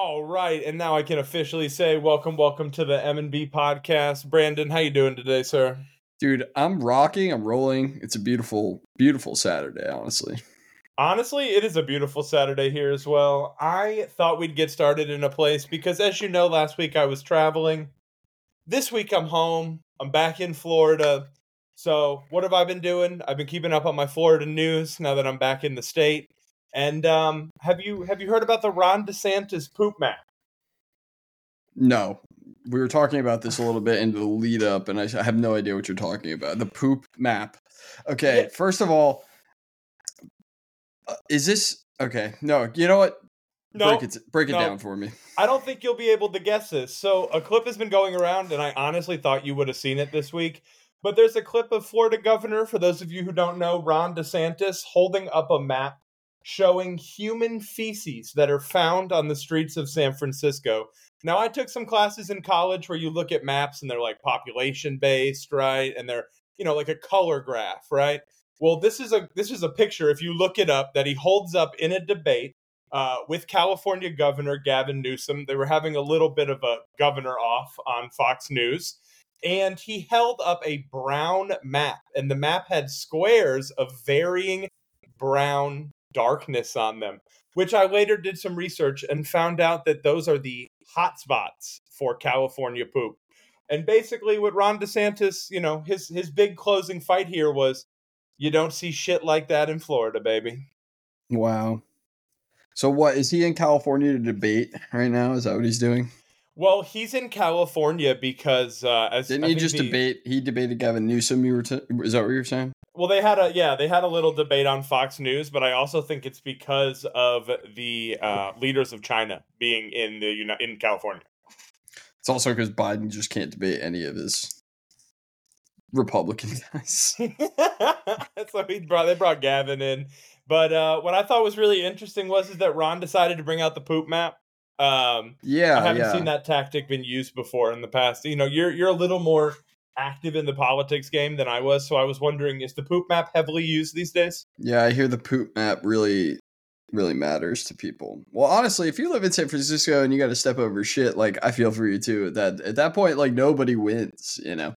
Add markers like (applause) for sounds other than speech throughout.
All right, and now I can officially say welcome, welcome to the M and B podcast. Brandon, how you doing today, sir? Dude, I'm rocking, I'm rolling. It's a beautiful, beautiful Saturday, honestly. Honestly, it is a beautiful Saturday here as well. I thought we'd get started in a place because, as you know, last week I was traveling. This week I'm home. I'm back in Florida. So, what have I been doing? I've been keeping up on my Florida news now that I'm back in the state. And um, have you have you heard about the Ron DeSantis poop map? No, we were talking about this a little bit into the lead up, and I have no idea what you're talking about. The poop map. Okay, yeah. first of all, uh, is this okay? No, you know what? No, break it break it no. down for me. I don't think you'll be able to guess this. So a clip has been going around, and I honestly thought you would have seen it this week. But there's a clip of Florida Governor, for those of you who don't know, Ron DeSantis holding up a map showing human feces that are found on the streets of San Francisco. Now, I took some classes in college where you look at maps and they're like population based, right? And they're, you know, like a color graph, right? Well, this is a this is a picture if you look it up that he holds up in a debate uh, with California Governor Gavin Newsom. They were having a little bit of a governor off on Fox News, and he held up a brown map, and the map had squares of varying brown darkness on them, which I later did some research and found out that those are the hotspots for California poop. And basically, what Ron DeSantis, you know, his his big closing fight here was, you don't see shit like that in Florida, baby. Wow. So what is he in California to debate right now? Is that what he's doing? Well, he's in California because uh, as didn't he just the, debate? He debated Gavin Newsom. You were t- is that what you're saying? Well, they had a yeah, they had a little debate on Fox News, but I also think it's because of the uh, leaders of China being in the in California. It's also because Biden just can't debate any of his Republican (laughs) guys. (laughs) so he brought they brought Gavin in, but uh, what I thought was really interesting was is that Ron decided to bring out the poop map. Um, yeah, I haven't yeah. seen that tactic been used before in the past. You know, you're you're a little more active in the politics game than I was. So I was wondering, is the poop map heavily used these days? Yeah, I hear the poop map really really matters to people. Well, honestly, if you live in San Francisco and you got to step over shit, like I feel for you too. That at that point, like nobody wins, you know.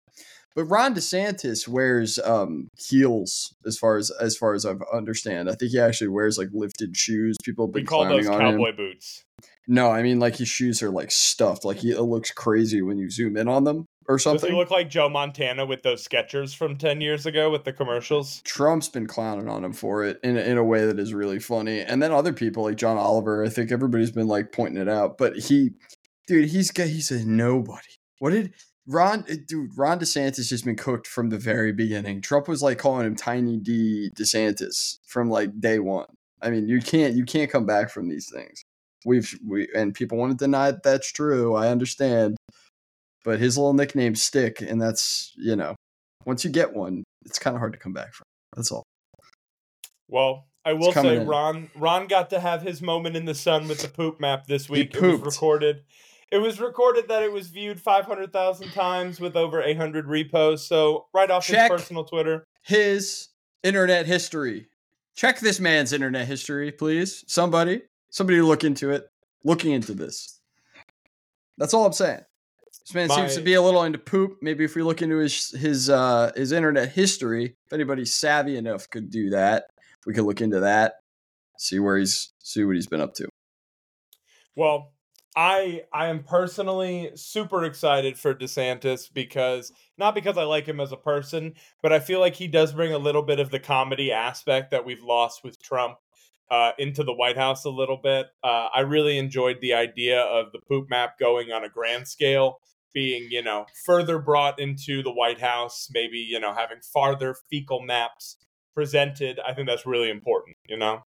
But Ron DeSantis wears um, heels as far as as far as I understand. I think he actually wears like lifted shoes. People have been we call those cowboy boots. No, I mean like his shoes are like stuffed. Like he, it looks crazy when you zoom in on them or something. Does he look like Joe Montana with those Skechers from ten years ago with the commercials? Trump's been clowning on him for it in in a way that is really funny, and then other people like John Oliver. I think everybody's been like pointing it out, but he, dude, he's he's a nobody. What did Ron, eh, dude, Ron DeSantis has been cooked from the very beginning. Trump was like calling him Tiny D DeSantis from like day one. I mean, you can't you can't come back from these things. We've we and people want to deny that that's true. I understand, but his little nickname stick, and that's you know, once you get one, it's kind of hard to come back from. That's all. Well, I will say in. Ron Ron got to have his moment in the sun with the poop map this week. It was recorded. It was recorded that it was viewed 500,000 times with over 800 reposts. So, right off Check his personal Twitter. His internet history. Check this man's internet history, please. Somebody. Somebody look into it. Looking into this. That's all I'm saying. This man My, seems to be a little into poop. Maybe if we look into his his uh his internet history, if anybody's savvy enough could do that, we could look into that, see where he's see what he's been up to. Well, I I am personally super excited for DeSantis because not because I like him as a person, but I feel like he does bring a little bit of the comedy aspect that we've lost with Trump uh, into the White House a little bit. Uh, I really enjoyed the idea of the poop map going on a grand scale, being you know further brought into the White House, maybe you know having farther fecal maps presented. I think that's really important. You know.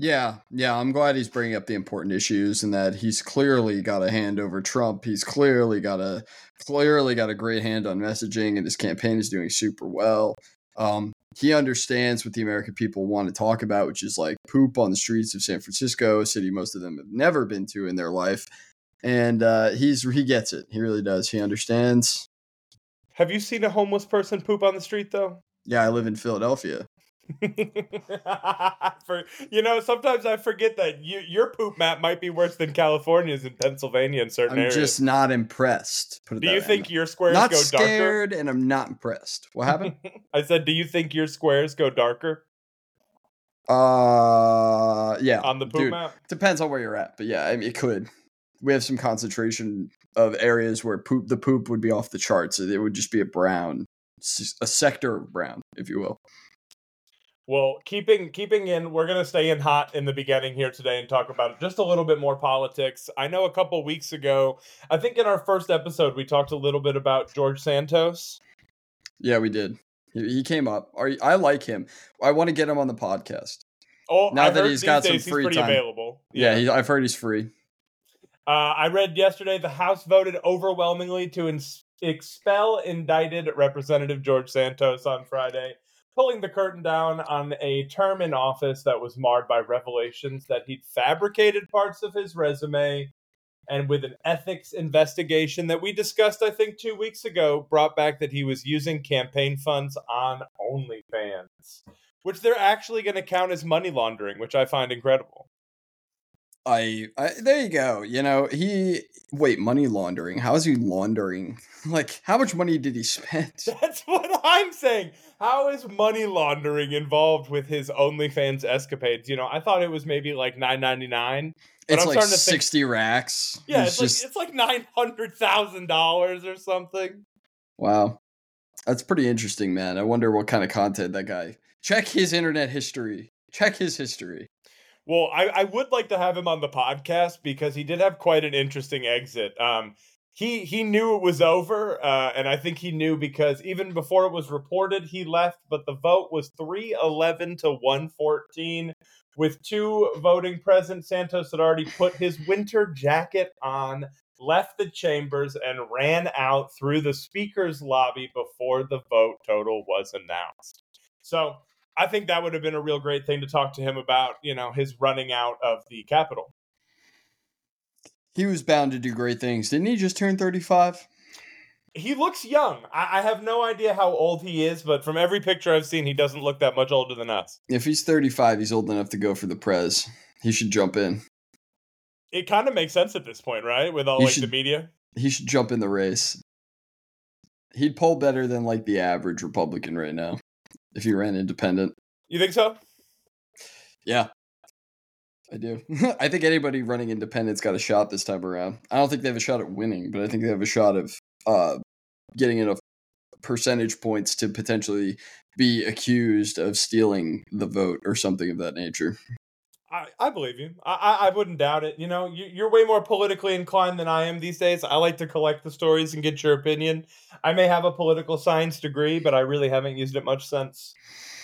Yeah, yeah, I'm glad he's bringing up the important issues and that he's clearly got a hand over Trump. He's clearly got a clearly got a great hand on messaging, and his campaign is doing super well. Um, he understands what the American people want to talk about, which is like poop on the streets of San Francisco, a city most of them have never been to in their life. And uh, he's he gets it. He really does. He understands. Have you seen a homeless person poop on the street though? Yeah, I live in Philadelphia. (laughs) For, you know, sometimes I forget that you, your poop map might be worse than California's in Pennsylvania in certain areas. I'm just not impressed. Put it do you way. think your squares not go scared and I'm not impressed. What happened? (laughs) I said, do you think your squares go darker uh, yeah. on the poop dude, map? Depends on where you're at, but yeah, I mean, it could. We have some concentration of areas where poop the poop would be off the charts. It would just be a brown, a sector of brown, if you will. Well, keeping keeping in, we're gonna stay in hot in the beginning here today and talk about just a little bit more politics. I know a couple weeks ago, I think in our first episode we talked a little bit about George Santos. Yeah, we did. He, came up. Are you- I like him. I want to get him on the podcast. Oh, Now I that he's got some free time. available. Yeah, he, I've heard he's free. Uh, I read yesterday the House voted overwhelmingly to ins- expel indicted Representative George Santos on Friday, pulling the curtain down on a term in office that was marred by revelations that he'd fabricated parts of his resume. And with an ethics investigation that we discussed, I think, two weeks ago, brought back that he was using campaign funds on OnlyFans, which they're actually going to count as money laundering, which I find incredible. I, I there you go. You know, he wait, money laundering. How is he laundering? (laughs) Like, how much money did he spend? (laughs) That's what I'm saying. How is money laundering involved with his OnlyFans escapades? You know, I thought it was maybe like nine ninety nine. But It's I'm like starting to think- sixty racks. Yeah, He's it's just like it's like nine hundred thousand dollars or something. wow. That's pretty interesting, man. I wonder what kind of content that guy. Check his internet history. Check his history. Well, I, I would like to have him on the podcast because he did have quite an interesting exit. Um, he he knew it was over, uh, and I think he knew because even before it was reported, he left. But the vote was three eleven to one fourteen, with two voting present. Santos had already put his winter jacket on, left the chambers, and ran out through the speaker's lobby before the vote total was announced. So I think that would have been a real great thing to talk to him about, you know, his running out of the Capitol. He was bound to do great things. Didn't he just turn 35? He looks young. I, I have no idea how old he is, but from every picture I've seen, he doesn't look that much older than us. If he's 35, he's old enough to go for the prez. He should jump in. It kind of makes sense at this point, right? With all You like the media. He should jump in the race. He'd poll better than like the average Republican right now if you ran independent. You think so? Yeah. I do. (laughs) I think anybody running independent's got a shot this time around. I don't think they have a shot at winning, but I think they have a shot of uh, getting enough percentage points to potentially be accused of stealing the vote or something of that nature. I, I believe you. I, I I wouldn't doubt it. You know, you, you're way more politically inclined than I am these days. I like to collect the stories and get your opinion. I may have a political science degree, but I really haven't used it much since.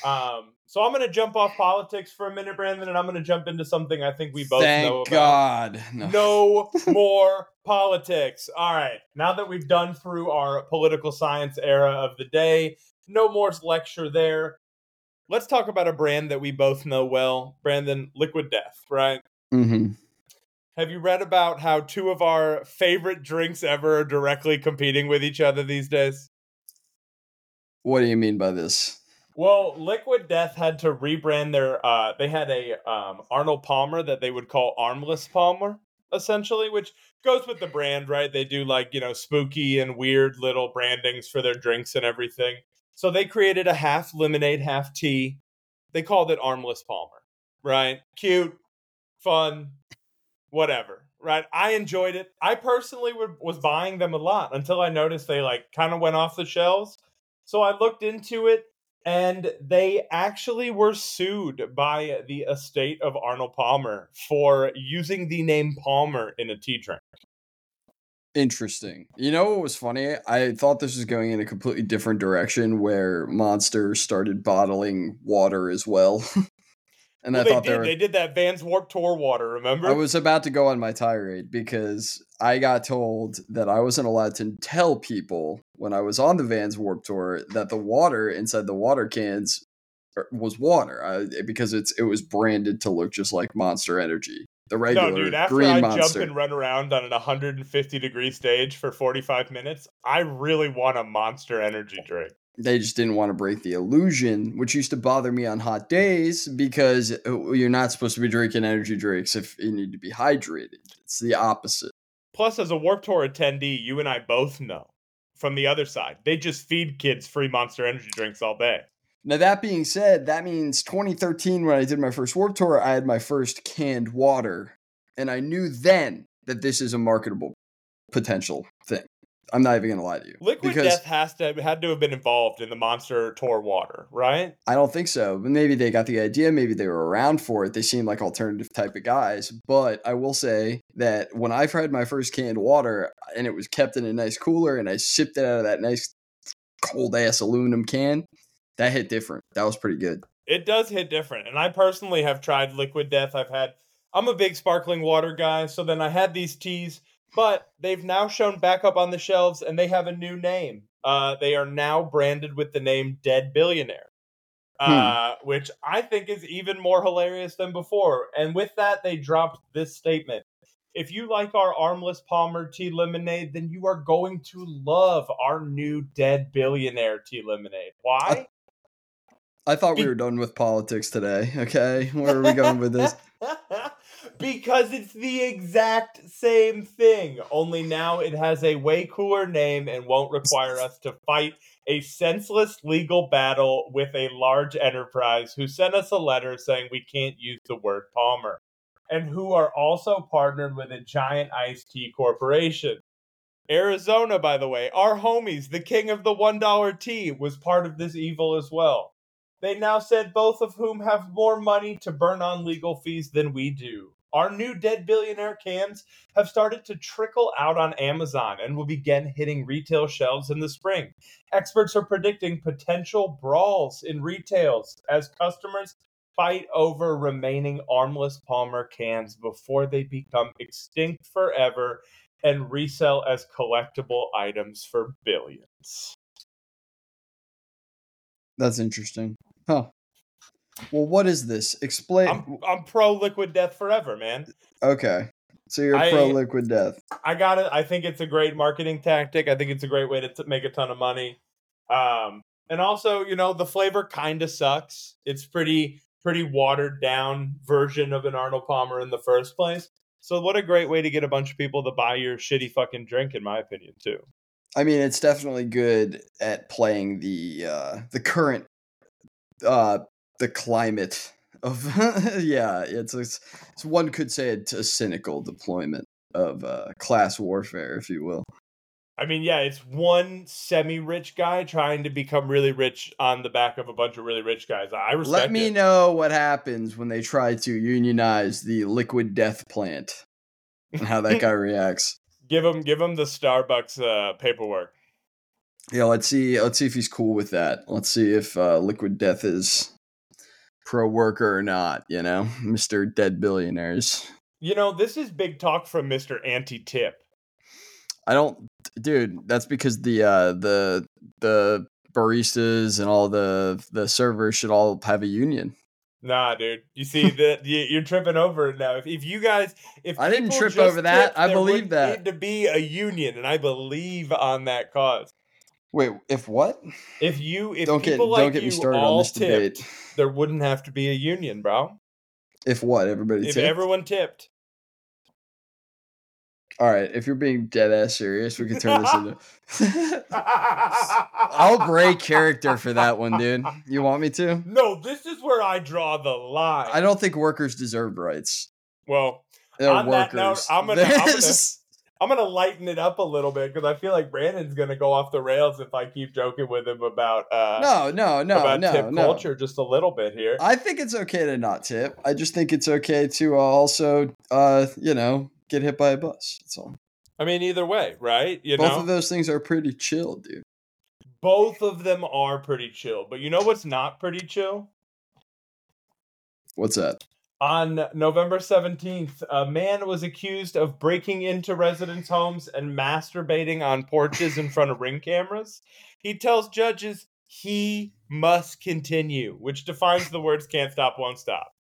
Um, so I'm going to jump off politics for a minute, Brandon, and I'm going to jump into something I think we both Thank know about. God. No. no (laughs) more politics. All right. Now that we've done through our political science era of the day, no more lecture there. Let's talk about a brand that we both know well, Brandon, Liquid Death, right? hmm Have you read about how two of our favorite drinks ever are directly competing with each other these days? What do you mean by this? Well, Liquid Death had to rebrand their. Uh, they had a um, Arnold Palmer that they would call Armless Palmer, essentially, which goes with the brand, right? They do like you know spooky and weird little brandings for their drinks and everything. So they created a half lemonade, half tea. They called it Armless Palmer, right? Cute, fun, whatever, right? I enjoyed it. I personally was buying them a lot until I noticed they like kind of went off the shelves. So I looked into it and they actually were sued by the estate of Arnold Palmer for using the name Palmer in a tea drink. Interesting. You know what was funny? I thought this was going in a completely different direction where Monster started bottling water as well. (laughs) and Well, I they thought did. they were They did that Vans Warp Tour water. Remember? I was about to go on my tirade because I got told that I wasn't allowed to tell people when I was on the Vans Warp Tour that the water inside the water cans er, was water I, because it's it was branded to look just like Monster Energy, the regular no, dude. After green I Monster. jump and run around on an 150 degree stage for 45 minutes, I really want a Monster Energy drink. they just didn't want to break the illusion, which used to bother me on hot days because uh, you're not supposed to be drinking energy drinks if you need to be hydrated. It's the opposite. Plus, as a Warp Tour attendee, you and I both know from the other side, they just feed kids free Monster Energy drinks all day. Now, that being said, that means 2013, when I did my first Warp Tour, I had my first canned water. And I knew then that this is a marketable potential thing. I'm not even gonna lie to you. Liquid because Death has to had to have been involved in the Monster Tour water, right? I don't think so. Maybe they got the idea. Maybe they were around for it. They seem like alternative type of guys. But I will say that when I've had my first canned water and it was kept in a nice cooler and I sipped it out of that nice cold ass aluminum can, that hit different. That was pretty good. It does hit different. And I personally have tried Liquid Death. I've had I'm a big sparkling water guy, so then I had these teas but they've now shown back up on the shelves and they have a new name. Uh, they are now branded with the name Dead Billionaire, uh, hmm. which I think is even more hilarious than before. And with that, they dropped this statement. If you like our Armless Palmer tea lemonade, then you are going to love our new Dead Billionaire tea lemonade. Why? I, thought we were done with politics today. Okay, where are we going with this? (laughs) because it's the exact same thing. Only now it has a way cooler name and won't require us to fight a senseless legal battle with a large enterprise who sent us a letter saying we can't use the word Palmer and who are also partnered with a giant iced tea corporation. Arizona, by the way, our homies, the king of the $1 tea, was part of this evil as well. They now said both of whom have more money to burn on legal fees than we do. Our new Dead Billionaire cans have started to trickle out on Amazon and will begin hitting retail shelves in the spring. Experts are predicting potential brawls in retails as customers fight over remaining armless Palmer cans before they become extinct forever and resell as collectible items for billions. That's interesting. Huh. Well, what is this? Explain. I'm, I'm pro liquid death forever, man. Okay. So you're I, pro liquid death. I got it. I think it's a great marketing tactic. I think it's a great way to t- make a ton of money. Um, and also, you know, the flavor kind of sucks. It's pretty pretty watered down version of an Arnold Palmer in the first place. So what a great way to get a bunch of people to buy your shitty fucking drink, in my opinion, too. I mean, it's definitely good at playing the uh, the current uh the climate of (laughs) yeah it's, it's, it's one could say it's a cynical deployment of uh class warfare if you will I mean, yeah, it's one semi-rich guy trying to become really rich on the back of a bunch of really rich guys. I respect. Let me it. know what happens when they try to unionize the liquid death plant and how that (laughs) guy reacts. Give him, give him the Starbucks uh, paperwork. Yeah, let's see. Let's see if he's cool with that. Let's see if uh, Liquid Death is pro worker or not. You know, (laughs) Mister Dead Billionaires. You know, this is big talk from Mister Anti Tip. I don't, dude. That's because the uh, the the baristas and all the the servers should all have a union. Nah, dude. You see that you're tripping over it now. If, if you guys, if I didn't trip over that, I believe that need to be a union, and I believe on that cause. Wait, if what? If you if don't get like don't get me started on this tipped, debate. There wouldn't have to be a union, bro. If what? Everybody if tipped? everyone tipped. All right, if you're being dead ass serious, we can turn this into. (laughs) I'll break character for that one, dude. You want me to? No, this is where I draw the line. I don't think workers deserve rights. Well, They're on workers. that note, I'm gonna, I'm gonna I'm gonna lighten it up a little bit because I feel like Brandon's gonna go off the rails if I keep joking with him about uh no no no about no tip no. culture just a little bit here. I think it's okay to not tip. I just think it's okay to uh, also uh you know get hit by a bus. That's all. I mean, either way, right? You both know? of those things are pretty chill, dude. Both of them are pretty chill, but you know what's not pretty chill? What's that? On November 17th, a man was accused of breaking into residents' homes and masturbating on porches in front of ring cameras. He tells judges he must continue, which defines the words can't stop, won't stop.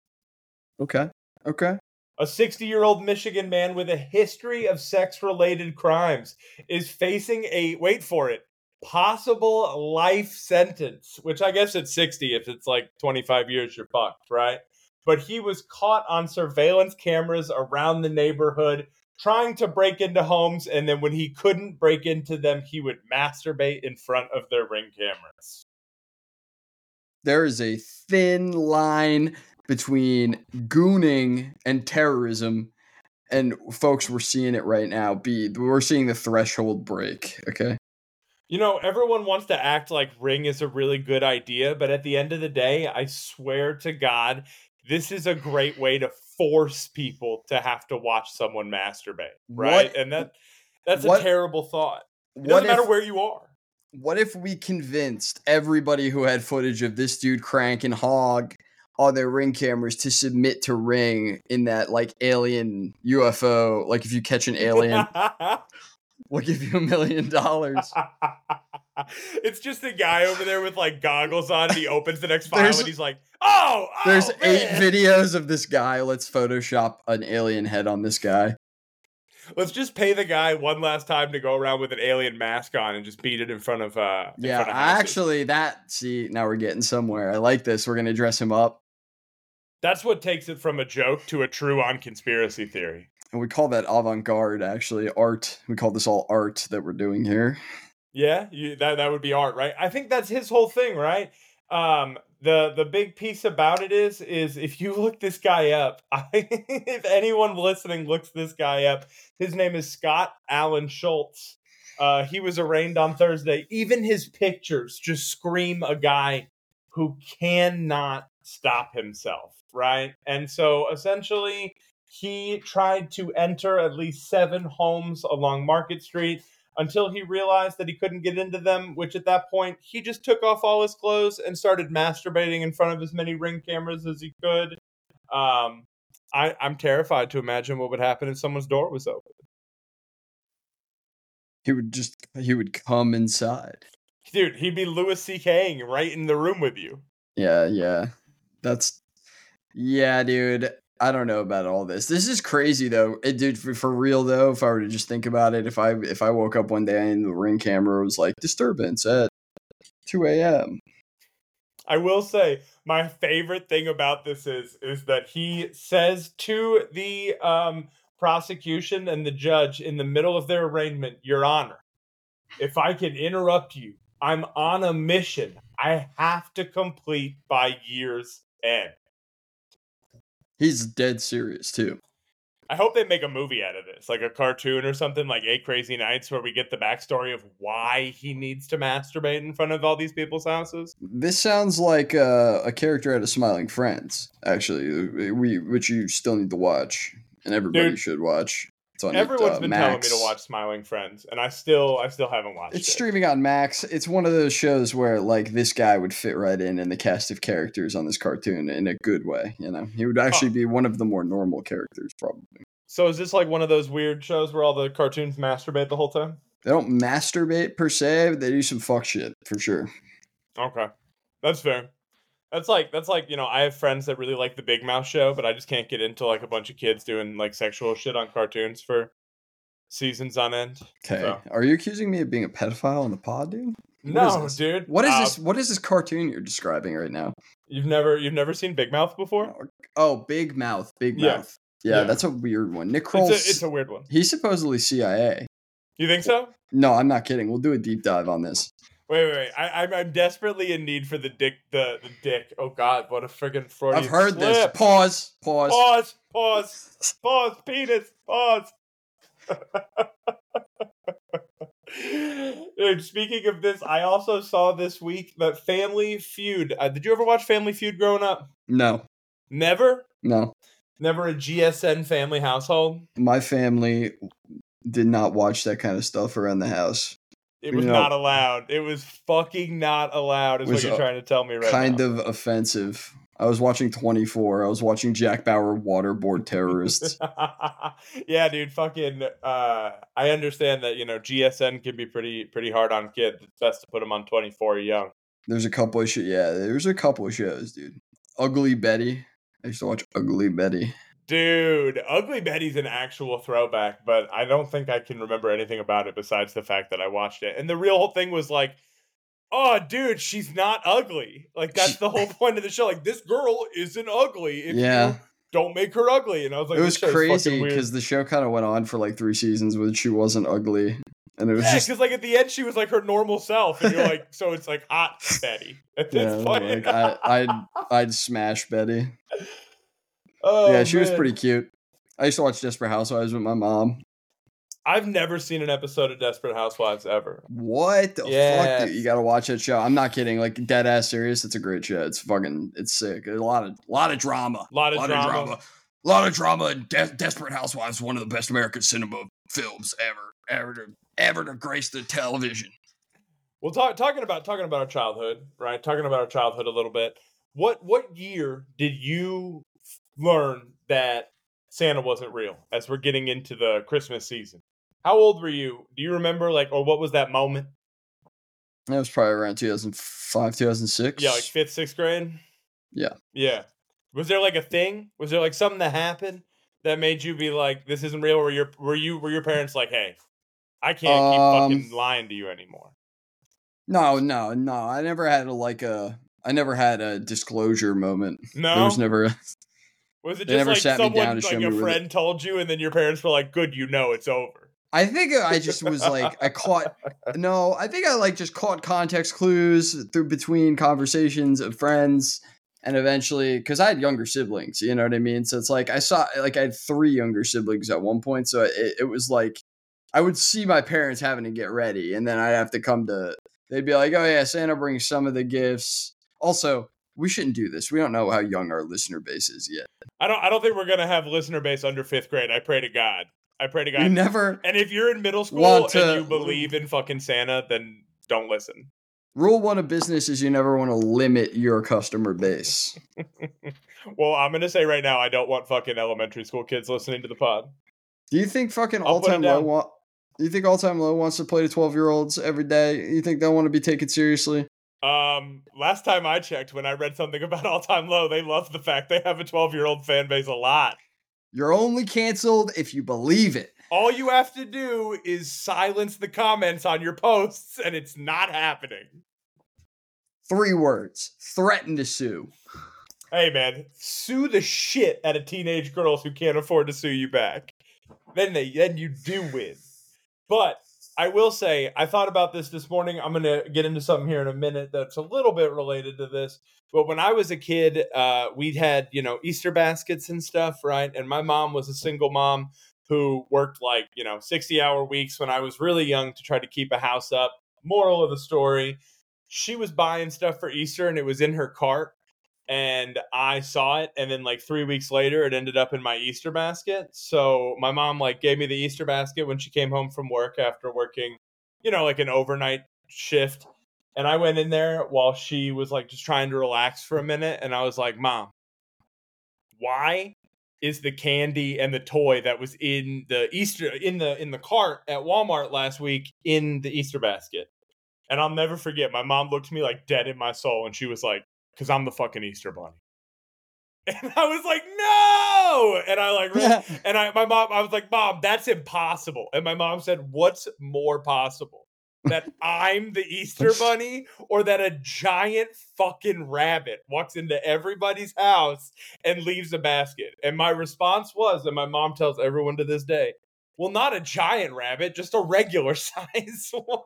Okay. Okay. A 60 year old Michigan man with a history of sex related crimes is facing a, wait for it, possible life sentence, which I guess it's 60 if it's like 25 years you're fucked, right? But he was caught on surveillance cameras around the neighborhood trying to break into homes and then when he couldn't break into them, he would masturbate in front of their ring cameras. There is a thin line between gooning and terrorism and folks we're seeing it right now be we're seeing the threshold break okay you know everyone wants to act like ring is a really good idea but at the end of the day i swear to god this is a great way to force people to have to watch someone masturbate right what, and that that's what, a terrible thought it doesn't matter where you are what if we convinced everybody who had footage of this dude cranking hog on their ring cameras to submit to ring in that like alien UFO. Like if you catch an alien, (laughs) we'll give you a million dollars. (laughs) It's just a guy over there with like goggles on. And he opens the next file and he's like, "Oh, oh there's man. eight videos of this guy. Let's Photoshop an alien head on this guy." Let's just pay the guy one last time to go around with an alien mask on and just beat it in front of. uh Yeah, of actually, that see now we're getting somewhere. I like this. We're gonna dress him up. That's what takes it from a joke to a true on conspiracy theory. And we call that avant-garde, actually, art. We call this all art that we're doing here. Yeah, you, that that would be art, right? I think that's his whole thing, right? Um, the the big piece about it is is if you (laughs) look this guy up, (laughs) I, if anyone listening looks this guy up, his name is Scott Alan Schultz. Uh, he was arraigned on Thursday. Even his pictures just scream a guy who cannot stop himself right? And so essentially, he tried to enter at least seven homes along Market Street until he realized that he couldn't get into them, which at that point, he just took off all his clothes and started masturbating in front of as many ring cameras as he could. Um, I, I'm terrified to imagine what would happen if someone's door was open. He would just, he would come inside. Dude, he'd be Louis C.K.ing right in the room with you. Yeah, yeah. That's yeah, dude. I don't know about all this. This is crazy though, it, dude. For, for, real though, if I were to just think about it, if I if I woke up one day and the ring camera was like disturbance at two a.m. I will say my favorite thing about this is is that he says to the um, prosecution and the judge in the middle of their arraignment, "Your Honor, if I can interrupt you, I'm on a mission. I have to complete by year's end." He's dead serious too. I hope they make a movie out of this, like a cartoon or something, like Eight Crazy Nights, where we get the backstory of why he needs to masturbate in front of all these people's houses. This sounds like uh, a character out of Smiling Friends, actually, we which you still need to watch, and everybody Dude, should watch. It's on Everyone's uh, been Max. telling me to watch Smiling Friends, and I still, I still haven't watched it. it's it. streaming on Max. It's one of those shows where like this guy would fit right in in the cast of characters on this cartoon in a good way. You know, he would actually be one of the more normal characters, probably. So is this like one of those weird shows where all the cartoons masturbate the whole time? They don't masturbate per se, but they do some fuck shit for sure. Okay, that's fair. That's like that's like you know I have friends that really like the Big Mouth show, but I just can't get into like a bunch of kids doing like sexual shit on cartoons for seasons on end. Okay, so. are you accusing me of being a pedophile on the pod, dude? What no, dude. What is uh, this? What is this cartoon you're describing right now? You've never you've never seen Big Mouth before? Oh, Big Mouth, Big yeah. Mouth. Yeah, yeah, that's a weird one. Nick Kroll. It's, it's a, weird one. He's supposedly CIA. You think so? No, I'm not kidding. We'll do a deep dive on this. Wait, wait, wait. I, am I'm, I'm desperately in need for the dick. The, the dick. Oh God, what a friggin' Freudian I've heard slip. this. Pause. Pause. Pause. Pause. Pause. Penis. Pause. (laughs) Dude, speaking of this, I also saw this week that Family Feud. Uh, did you ever watch Family Feud growing up? No. Never. No. Never a GSN family household. My family did not watch that kind of stuff around the house. It was not allowed. It was fucking not allowed. Is what you're trying to tell me right kind now. of offensive. I was watching 24. I was watching Jack Bauer waterboard terrorists. (laughs) yeah, dude, fucking uh I understand that, you know, GSN can be pretty pretty hard on kids. It's best to put them on 24 young. There's a couple of shit. Yeah, there's a couple of shows, dude. Ugly Betty. I used to watch Ugly Betty. Dude, Ugly Betty's an actual throwback, but I don't think I can remember anything about it besides the fact that I watched it. And the real whole thing was like, oh, dude, she's not ugly. Like that's the whole (laughs) point of the show. Like this girl isn't ugly. If Yeah. you don't make her ugly. And I was like, it was crazy because the show kind of went on for like three seasons when she wasn't ugly, and it was Yeah, just because like at the end she was like her normal self, and you're like, so it's like hot Betty. (laughs) (laughs) Yeah, funny. like I, I'd I'd smash Betty. Oh, yeah, she was pretty cute. I used to watch Desperate Housewives with my mom. I've never seen an episode of Desperate Housewives ever. What the fuck, dude? You gotta watch that show. I'm not kidding. Like dead ass serious. It's a great show. It's fucking. It's sick. A lot of lot of drama. A lot of drama. A lot of drama. De- Desperate Housewives, one of the best American cinema films ever, ever to ever to grace the television. Well, talk, talking about talking about our childhood, right? Talking about our childhood a little bit. What what year did you learn that Santa wasn't real? As we're getting into the Christmas season, how old were you? Do you remember, like, or what was that moment? That was probably around 2005, 2006. Yeah, like fifth, sixth grade. Yeah. yeah. Was there like a thing? Was there like something that happened that made you be like, "This isn't real"? Or your were you were your parents like, "Hey, I can't keep Um, fucking lying to you anymore"? No, no, no. I never had a like a. I never had a disclosure moment. No, There was never. Was it just like sat me down someone, like a friend told you, and then your parents were like, "Good, you know it's over." I think I just was like I caught. (laughs) No, I think I like just caught context clues through between conversations of friends, and eventually because I had younger siblings. You know what I mean? So it's like I saw like I had three younger siblings at one point. So it, it was like I would see my parents having to get ready, and then I'd have to come to. They'd be like, "Oh yeah, Santa brings some of the gifts." Also, we shouldn't do this. We don't know how young our listener base is yet. I don't. I don't think we're gonna have listener base under fifth grade. I pray to God. I pray to God. God. never. and if you're in middle school to- and you believe in fucking Santa, then don't listen. Rule one of business is you never want to limit your customer base. (laughs) well, I'm gonna say right now, I don't want fucking elementary school kids listening to the pod. Do you think fucking all time low? Do you think all time low wants to play to twelve year olds every day? You think they want to be taken seriously? Um, last time I checked, when I read something (laughs) about All Time Low, they love the fact they have a 12 year old fan base a lot. You're only canceled if you believe it. All you have to do is silence the comments on your posts, and it's not happening. Three words: threaten to sue. Hey man, sue the shit out of teenage girls who can't afford to sue you back. Then they then you do win. But I will say, I thought about this this morning. I'm gonna get into something here in a minute that's a little bit related to this. But when I was a kid, uh, we had you know Easter baskets and stuff, right? And my mom was a single mom who worked like you know 60 hour weeks when I was really young to try to keep a house up. Moral of the story: she was buying stuff for Easter, and it was in her cart and I saw it and then like 3 weeks later it ended up in my Easter basket. So my mom like gave me the Easter basket when she came home from work after working, you know, like an overnight shift. And I went in there while she was like just trying to relax for a minute and I was like, "Mom, why is the candy and the toy that was in the Easter in the in the cart at Walmart last week in the Easter basket?" And I'll never forget. My mom looked at me like dead in my soul and she was like, because I'm the fucking Easter bunny. (laughs) And I was like, no. And I like, ran- (laughs) and I, my mom, I was like, mom, that's impossible. And my mom said, what's more possible? That (laughs) I'm the Easter bunny or that a giant fucking rabbit walks into everybody's house and leaves a basket? And my response was, and my mom tells everyone to this day, well, not a giant rabbit, just a regular size one.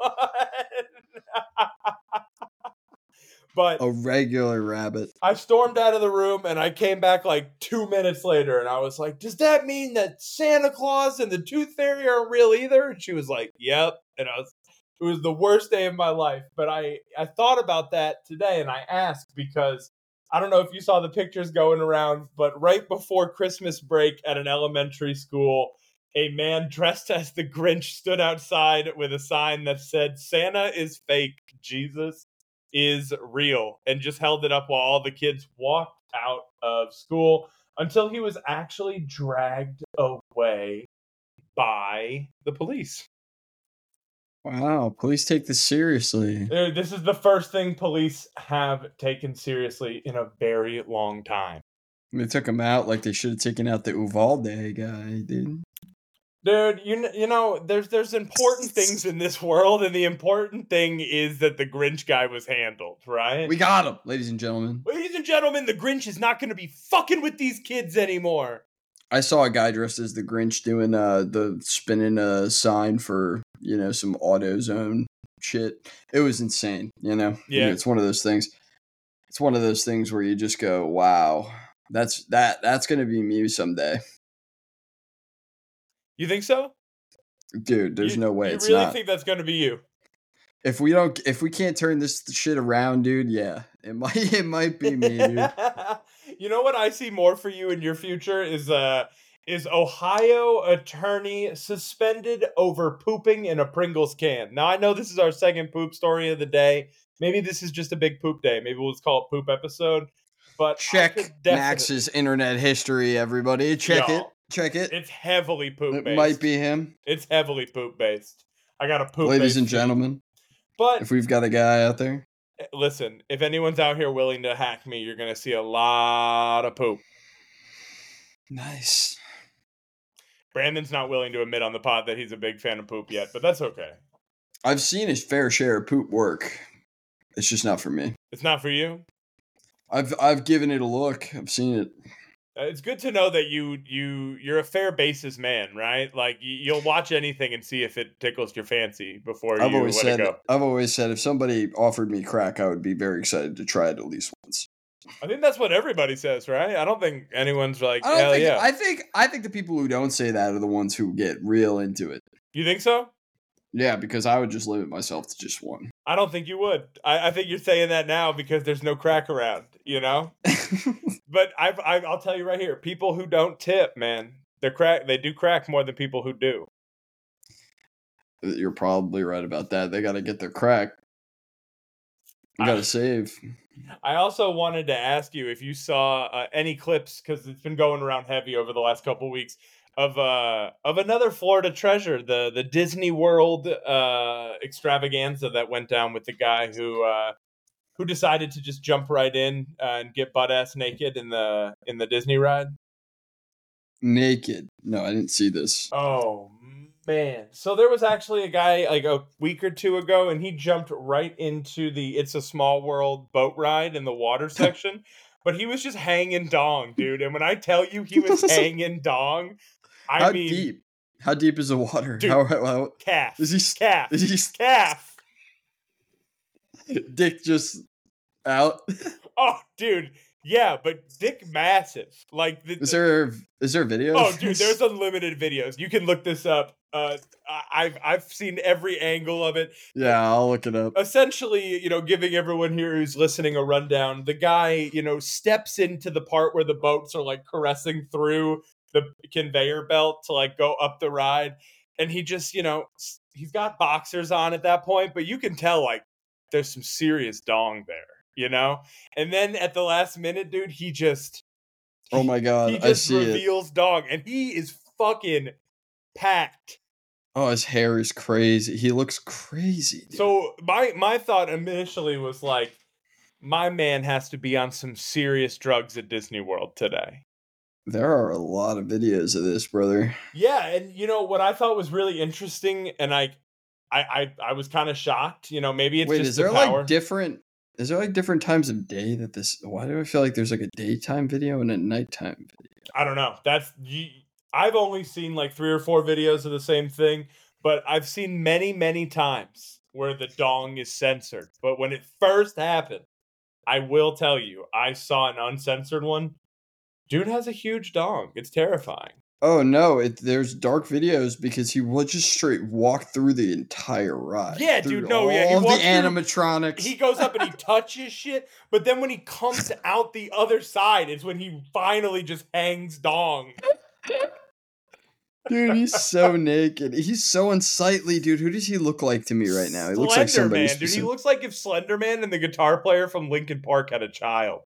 But A regular rabbit. I stormed out of the room and I came back like two minutes later and I was like, Does that mean that Santa Claus and the Tooth Fairy aren't real either? And she was like, Yep. And I was it was the worst day of my life. But I, I thought about that today and I asked because I don't know if you saw the pictures going around, but right before Christmas break at an elementary school, a man (laughs) dressed as the Grinch stood outside with a sign that said, Santa is fake, Jesus is real, and just held it up while all the kids walked out of school until he was actually dragged away by the police. Wow, police take this seriously. This is the first thing police have taken seriously in a very long time. They took him out like they should have taken out the Uvalde guy, dude. Dude, you you know, there's there's important things in this world, and the important thing is that the Grinch guy was handled, right? We got him, ladies and gentlemen. Ladies and gentlemen, the Grinch is not going to be fucking with these kids anymore. I saw a guy dressed as the Grinch doing uh the spinning a sign for you know some AutoZone shit. It was insane. You know, Yeah. it's one of those things. It's one of those things where you just go, "Wow, that's that that's gonna be me someday, You think so? dude." There's You- no way You it's really not. think that's going to be you? if we don't, if we can't turn this shit around, dude, yeah, it (laughs) might it might be me, dude. (laughs) you know what I see more for you in your future is uh is Ohio attorney suspended over pooping in a Pringles can. Now I know this is our second poop story of the day. Maybe this is just a big poop day. Maybe we'll just call it poop episode. But Check Max's internet history, everybody. Check it. Check it. It's heavily poop It based. might be him, It's heavily poop based. I got a poop. ladies and gentlemen. But If we've got a guy out there, eh, listen, if anyone's out here willing to hack me, you're gonna see a lot of poop. nice. Brandon's not willing to admit on the pod that he's a big fan of poop yet, but that's okay. I've seen his fair share of poop work. It's just not for me. It's not for you. I've I've given it a look. I've seen it. Uh, It's good to know that you you you're a fair basis man, right? Like you, you'll watch anything and see if it tickles your fancy before I've you always let said it go. I've always said if somebody offered me crack, I would be very excited to try it at least once. I think that's what everybody says, right? I don't think anyone's like, I don't hell think yeah. I think I think the people who don't say that are the ones who get real into it. you think so? Yeah, because I would just limit myself to just one. I don't think you would. I, I think you're saying that now because there's no crack around, you know. (laughs) But I've, I, I'll tell you right here, people who don't tip, man, they're crack. They do crack more than people who do. You're probably right about that. They got to get their crack. You got to save. I also wanted to ask you if you saw uh, any clips because it's been going around heavy over the last couple weeks of uh of another Florida treasure, the the Disney World uh extravaganza that went down with the guy who uh who decided to just jump right in uh, and get butt ass naked in the in the Disney ride. Naked. No, I didn't see this. Oh man. So there was actually a guy like a week or two ago and he jumped right into the It's a Small World boat ride in the water (laughs) section. But he was just hanging dong, dude. And when I tell you he (laughs) was hanging dong, I How mean deep? How deep is the water? Dude. How, how, calf. is he? calf. Is he calf. (laughs) dick just out? (laughs) Oh, dude. Yeah, but dick massive. Like the, Is there is there video? Oh, dude, there's unlimited videos. You can look this up. Uh, I've I've seen every angle of it. yeah, I'll look it up. essentially, you know, giving everyone here who's listening a rundown, the guy, you know, steps into the part where the boats are like caressing through the conveyor belt to like go up the ride. And he just, you know, he's got boxers on at that point, but you can tell like there's some serious dong there, you know? And then at the last minute, dude, he just Oh my god, he I just see it. reveals dong and he is fucking packed. Oh, his hair is crazy. He looks crazy. dude. So my my thought initially was like, my man has to be on some serious drugs at Disney World today. There are a lot of videos of this, brother. Yeah, and you know what I thought was really interesting, and I, I, I, I was kind of shocked. You know, maybe it's Wait, just is the there power. like different? Is there like different times of day that this? Why do I feel like there's like a daytime video and a nighttime video? I don't know. That's you, I've only seen like three or four videos of the same thing, but I've seen many, many times where the dong is censored. But when it first happened, I will tell you, I saw an uncensored one. Dude has a huge dong. It's terrifying. Oh no, it, there's dark videos because he will just straight walk through the entire ride. Yeah, dude, no, yeah, he all the through- animatronics. He goes up and he (laughs) touches shit, but then when he comes out the other side, it's when he finally just hangs dong. Dude, he's so (laughs) naked. He's so unsightly, dude. Who does he look like to me right now? He looks like somebody. Man, dude. He looks like if Slenderman and the guitar player from Linkin Park had a child.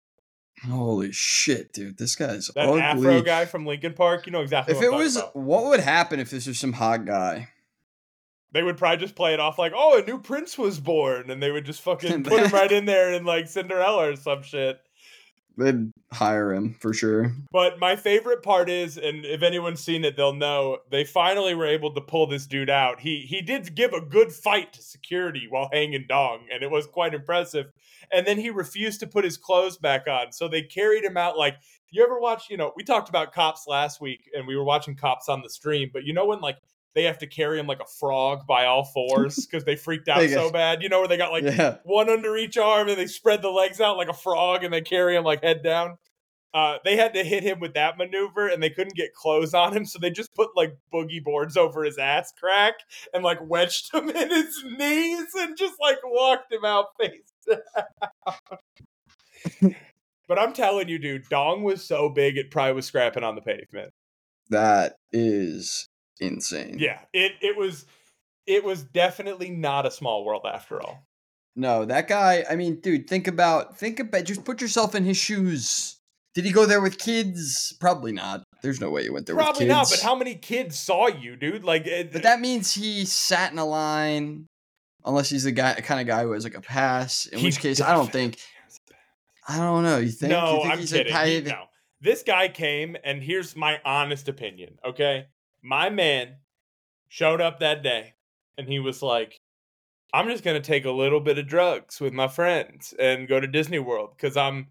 Holy shit, dude! This guy's That ugly. Afro guy from Linkin Park, you know exactly if what it I'm was, about. what would happen if this was some hot guy? They would probably just play it off like, "Oh, a new prince was born," and they would just fucking (laughs) put him right in there in like Cinderella or some shit. They'd hire him for sure. But my favorite part is, and if anyone's seen it, they'll know they finally were able to pull this dude out. He he did give a good fight to security while hanging dong, and it was quite impressive. And then he refused to put his clothes back on, so they carried him out. Like you ever watch? You know, we talked about cops last week, and we were watching cops on the stream. But you know when like they have to carry him like a frog by all fours (laughs) because they freaked out so bad. You know where they got like yeah. one under each arm and they spread the legs out like a frog and they carry him like head down. Uh, they had to hit him with that maneuver and they couldn't get clothes on him, so they just put like boogie boards over his ass crack and like wedged him (laughs) in his knees and just like walked him out face (laughs) down. but I'm telling you, dude, Dong was so big it probably was scrapping on the pavement. That is insane. Yeah, it it was it was definitely not a small world after all. No, that guy, I mean, dude, think about think about just put yourself in his shoes. Did he go there with kids? Probably not. There's no way he went there Probably not, but how many kids saw you, dude? Like it, But that means he sat in a line unless he's the guy kind of guy who has like a pass, in which case I don't think I don't know. You think? No, you think I'm kidding. He, no. This guy came, and here's my honest opinion. Okay, my man showed up that day and he was like, I'm just going to take a little bit of drugs with my friends and go to Disney World because I'm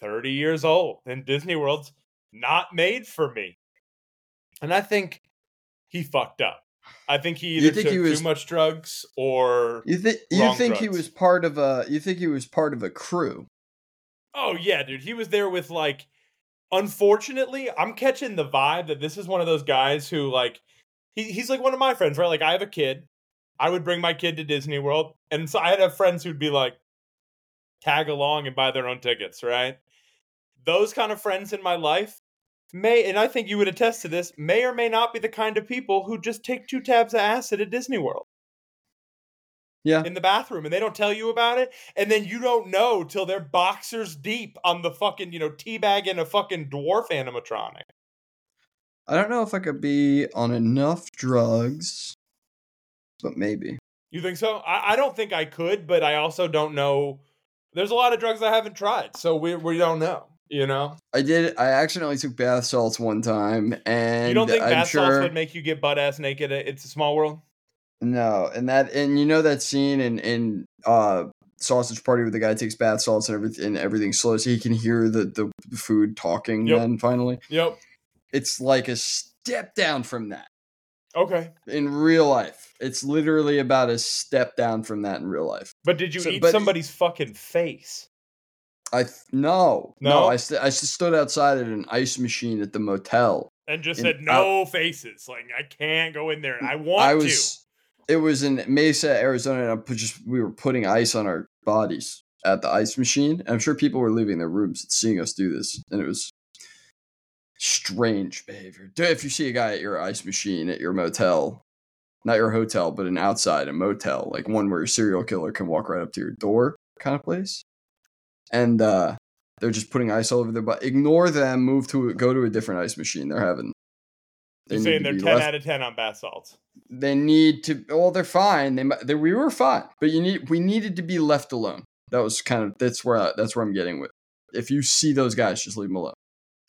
30 years old and Disney World's not made for me. And I think he fucked up. I think he either think took he was, too much drugs or you think you think drugs. he was part of a you think he was part of a crew. Oh yeah, dude. He was there with like unfortunately, I'm catching the vibe that this is one of those guys who like he, he's like one of my friends, right? Like I have a kid. I would bring my kid to Disney World. And so I'd have friends who'd be like tag along and buy their own tickets, right? Those kind of friends in my life may and I think you would attest to this, may or may not be the kind of people who just take two tabs of acid at Disney World yeah. in the bathroom and they don't tell you about it and then you don't know till they're boxers deep on the fucking you know teabagging a fucking dwarf animatronic. I don't know if i could be on enough drugs but maybe. You think so? I, I don't think i could but i also don't know. There's a lot of drugs i haven't tried so we, we don't know you know? I did i accidentally took bath salts one time and you don't think I'm bath sure... salts would make you get butt ass naked it's a small world no, and that and you know that scene in in uh sausage party where the guy takes bath salts and everything and everything slow so he can hear the the food talking yep. then finally. Yep. It's like a step down from that. Okay. In real life. It's literally about a step down from that in real life. But did you so, eat somebody's fucking face? I no. No, no I st- I stood outside at an ice machine at the motel and just and said no I, faces. Like I can't go in there. I want I was, to it was in Mesa, Arizona, and just we were putting ice on our bodies at the ice machine. And I'm sure people were leaving their rooms seeing us do this, and it was strange behavior. If you see a guy at your ice machine at your motel, not your hotel, but an outside a motel, like one where a serial killer can walk right up to your door, kind of place, and uh, they're just putting ice all over their butt. Ignore them. Move to go to a different ice machine. They're having they You're saying they're ten left. out of ten on bath salts. They need to. Well, they're fine. They, they we were fine, but you need we needed to be left alone. That was kind of that's where I, that's where I'm getting with. If you see those guys, just leave them alone.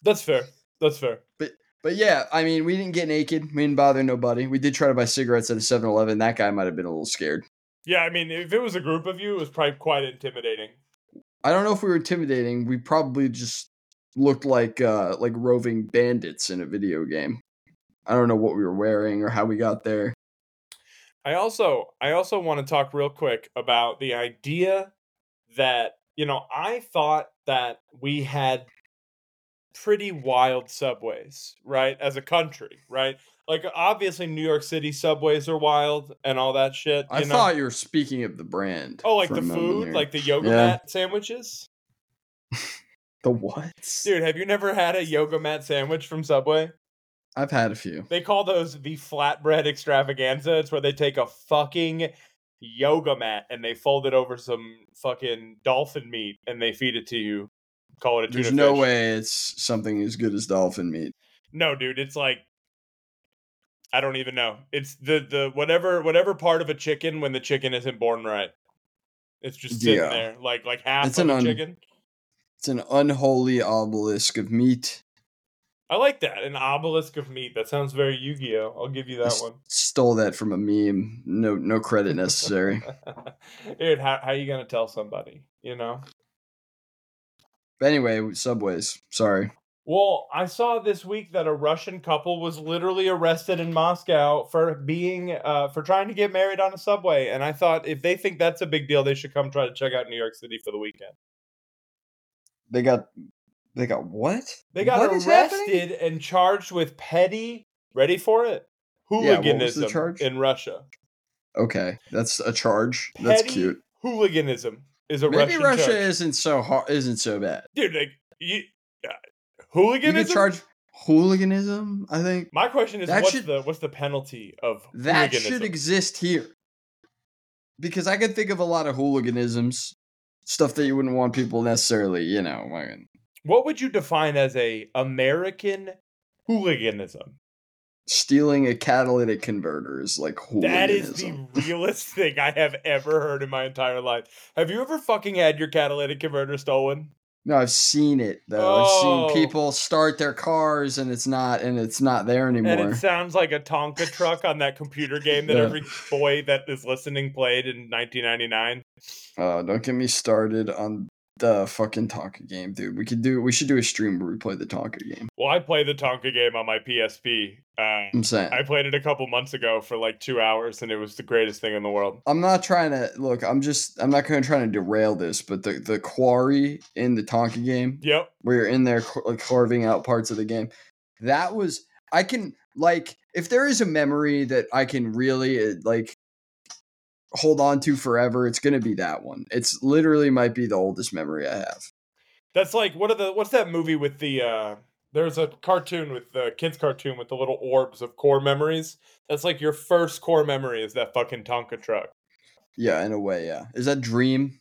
That's fair. That's fair. But but yeah, I mean, we didn't get naked. We didn't bother nobody. We did try to buy cigarettes at a 7-Eleven. That guy might have been a little scared. Yeah, I mean, if it was a group of you, it was probably quite intimidating. I don't know if we were intimidating. We probably just looked like uh like roving bandits in a video game. I don't know what we were wearing or how we got there. I also I also want to talk real quick about the idea that, you know, I thought that we had pretty wild subways, right? As a country, right? Like obviously New York City subways are wild and all that shit. I know? thought you were speaking of the brand. Oh, like the food, like the yoga yeah. mat sandwiches. (laughs) the what? Dude, have you never had a yoga mat sandwich from Subway? I've had a few. They call those the flatbread extravaganza. It's where they take a fucking yoga mat and they fold it over some fucking dolphin meat and they feed it to you. Call it a tuna There's no way it's something as good as dolphin meat. No, dude, it's like I don't even know. It's the the whatever whatever part of a chicken when the chicken isn't born right. It's just sitting yeah. there like like half it's of a un- chicken. It's an unholy obelisk of meat. I like that. An obelisk of meat. That sounds very Yu-Gi-Oh. I'll give you that s- one. Stole that from a meme. No, no credit necessary. (laughs) Dude, how how are you gonna tell somebody? You know. but anyway, subways. Sorry. Well, I saw this week that a Russian couple was literally arrested in Moscow for being uh, for trying to get married on a subway, and I thought if they think that's a big deal, they should come try to check out New York City for the weekend. They got. They got what? They got What arrested and charged with petty. Ready for it? Yeah, what was the Hooliganism charge? in Russia. Okay, that's a charge. That's cute. Hooliganism is a Maybe Russian Russia charge. isn't so hard. Isn't so bad. Dude, like, you, uh, You hooliganism. can charge hooliganism. I think My question is, That what's should- the what's the penalty of that should exist here. Because I can think of a lot of hooliganisms, stuff that you wouldn't want people necessarily, you know. What would you define as a American hooliganism? Stealing a catalytic converter is like hooliganism. That is the (laughs) realest thing I have ever heard in my entire life. Have you ever fucking had your catalytic converter stolen? No, I've seen it though. I've Oh. seen people start their cars and it's not and it's not there anymore. And it sounds like a Tonka truck on that computer game that Yeah. every boy that is listening played in 1999. Uh, don't get me started on the fucking Tonka game, dude. We could do we should do a stream where we play the Tonka game. Well, I play the Tonka game on my PSP. Uh, I'm saying. I played it a couple months ago for like two hours, and it was the greatest thing in the world. I'm not trying to look. I'm just. I'm not going to try to derail this, but the the quarry in the Tonka game, Yep. where you're in there like carving out parts of the game, that was. I can like if there is a memory that I can really like hold on to forever, it's going to be that one. It's literally might be the oldest memory I have. That's like what are the what's that movie with the uh there's a cartoon with the kids cartoon with the little orbs of core memories. That's like your first core memory is that fucking Tonka truck. Yeah, in a way, yeah. Is that Dream?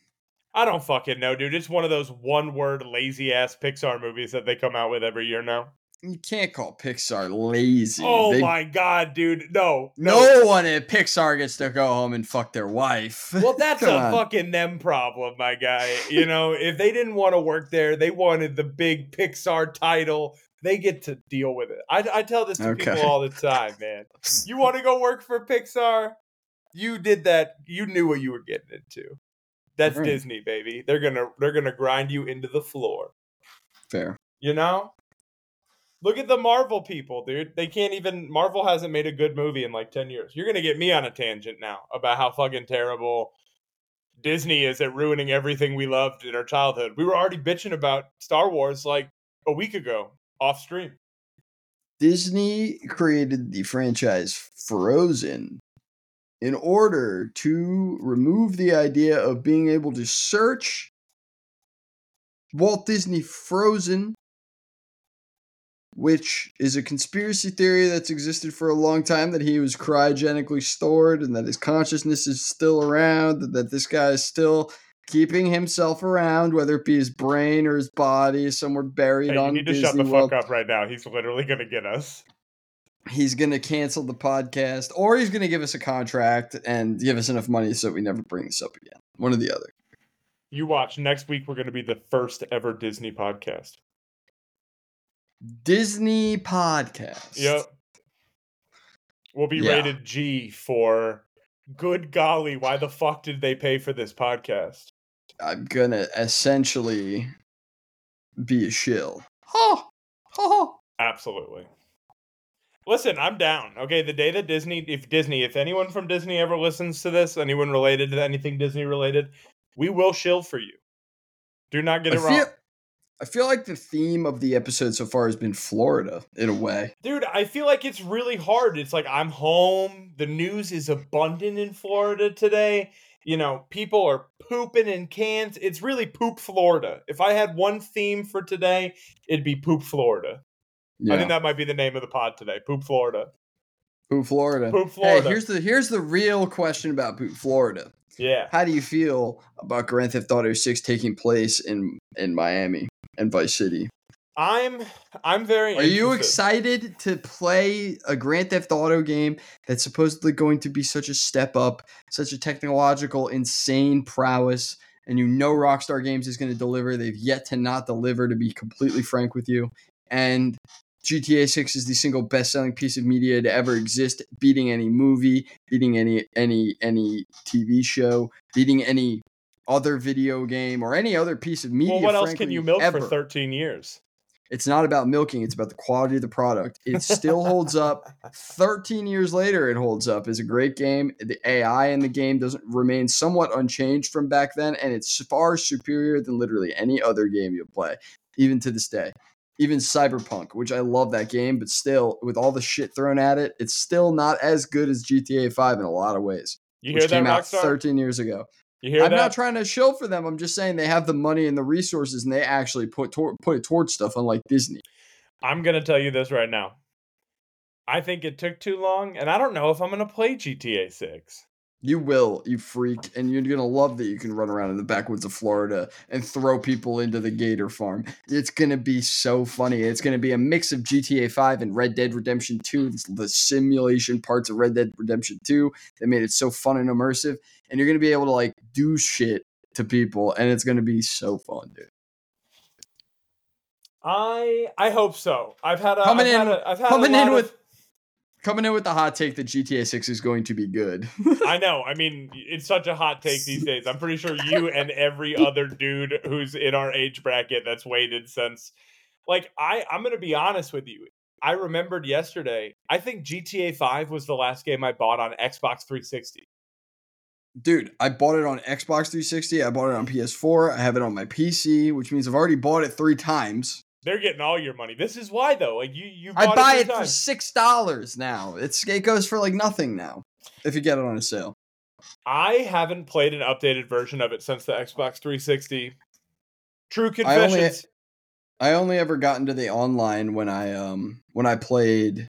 I don't fucking know, dude. It's one of those one word lazy ass Pixar movies that they come out with every year now. You can't call Pixar lazy. Oh They- my god, dude. No. No one at Pixar gets to go home and fuck their wife. (laughs) Well, that's a on. fucking them problem, my guy. You know, if they didn't want to work there, they wanted the big Pixar title. They get to deal with it. I, I tell this to Okay. people all the time, man. (laughs) You want to go work for Pixar? You did that. You knew what you were getting into. That's Right. Disney, baby. They're gonna they're gonna grind you into the floor. Fair. You know? Look at the Marvel people, dude. They can't even Marvel hasn't made a good movie in like 10 years. You're going to get me on a tangent now about how fucking terrible Disney is at ruining everything we loved in our childhood. We were already bitching about Star Wars like a week ago off stream. Disney created the franchise Frozen in order to remove the idea of being able to search Walt Disney Frozen, which is a conspiracy theory that's existed for a long time that he was cryogenically stored and that his consciousness is still around, that this guy is still keeping himself around, whether it be his brain or his body, somewhere buried Hey, you on need to Disney shut the World fuck up right now. He's literally going to get us. he's gonna cancel the podcast or he's gonna give us a contract and give us enough money so we never bring this up again one or the other You watch. Next week we're going to be the first ever Disney podcast. Disney podcast Yep. We'll be Yeah. rated G for good golly, why the fuck did they pay for this podcast? i'm gonna essentially be a shill ha ha Absolutely. Listen, I'm down. Okay, the day that Disney, if Disney, if anyone from Disney ever listens to this, anyone related to anything Disney related, we will shill for you. Do not get I it wrong. feel, I feel like the theme of the episode so far has been florida in a way Dude, I feel like it's really hard. It's like I'm home. The news is abundant in Florida today. You know, people are pooping in cans. It's really poop Florida. If I had one theme for today, it'd be poop Florida. I think that might be the name of the pod today. Poop Florida. poop florida Poop Florida. hey here's the here's the real question about poop florida Yeah. how do you feel about grand theft auto 6 taking place in in miami and vice city I'm I'm very Are you excited to play a Grand Theft Auto game that's supposedly going to be such a step up, such a technological insane prowess, and you know Rockstar Games is going to deliver. They've yet to not deliver, to be completely frank with you. And GTA 6 is the single best-selling piece of media to ever exist, beating any movie, beating any any any TV show, beating any other video game or any other piece of media. Well, what else frankly, can you milk ever. for 13 years? It's not about milking, it's about the quality of the product. It still holds up. (laughs) 13 years later, it holds up. It's a great game. The AI in the game doesn't remain somewhat unchanged from back then, and it's far superior than literally any other game you'll play, even to this day. Even Cyberpunk, which I love that game, but still, with all the shit thrown at it, it's still not as good as GTA 5 in a lot of ways. You which hear that, came out Rockstar? 13 years ago. You hear I'm that? not trying to shill for them. I'm just saying they have the money and the resources, and they actually put tor- put it towards stuff, unlike Disney. I'm gonna tell you this right now. I think it took too long, and I don't know if I'm gonna play GTA 6. You will, you freak, and you're gonna love that you can run around in the backwoods of Florida and throw people into the gator farm. It's gonna be so funny. It's gonna be a mix of GTA 5 and Red Dead Redemption 2, the simulation parts of Red Dead Redemption 2 that made it so fun and immersive. And you're gonna be able to like do shit to people, and it's gonna be so fun, dude. I I hope so. I've had a Coming I've in- had a, I've had coming a lot in of- with- Coming in with the hot take that GTA 6 is going to be good. (laughs) I know. I mean, it's such a hot take these days. I'm pretty sure you and every other dude who's in our age bracket that's waited since like I I'm going to be honest with you. I remembered yesterday. I think GTA 5 was the last game I bought on Xbox 360. Dude, I bought it on Xbox 360. I bought it on PS4. I have it on my PC, which means I've already bought it three times. They're getting all your money. This is why though. Like you you I buy it, it for six dollars now. It's it goes for like nothing now if you get it on a sale. I haven't played an updated version of it since the Xbox 360. True I only- I only ever got into the online when I um when I played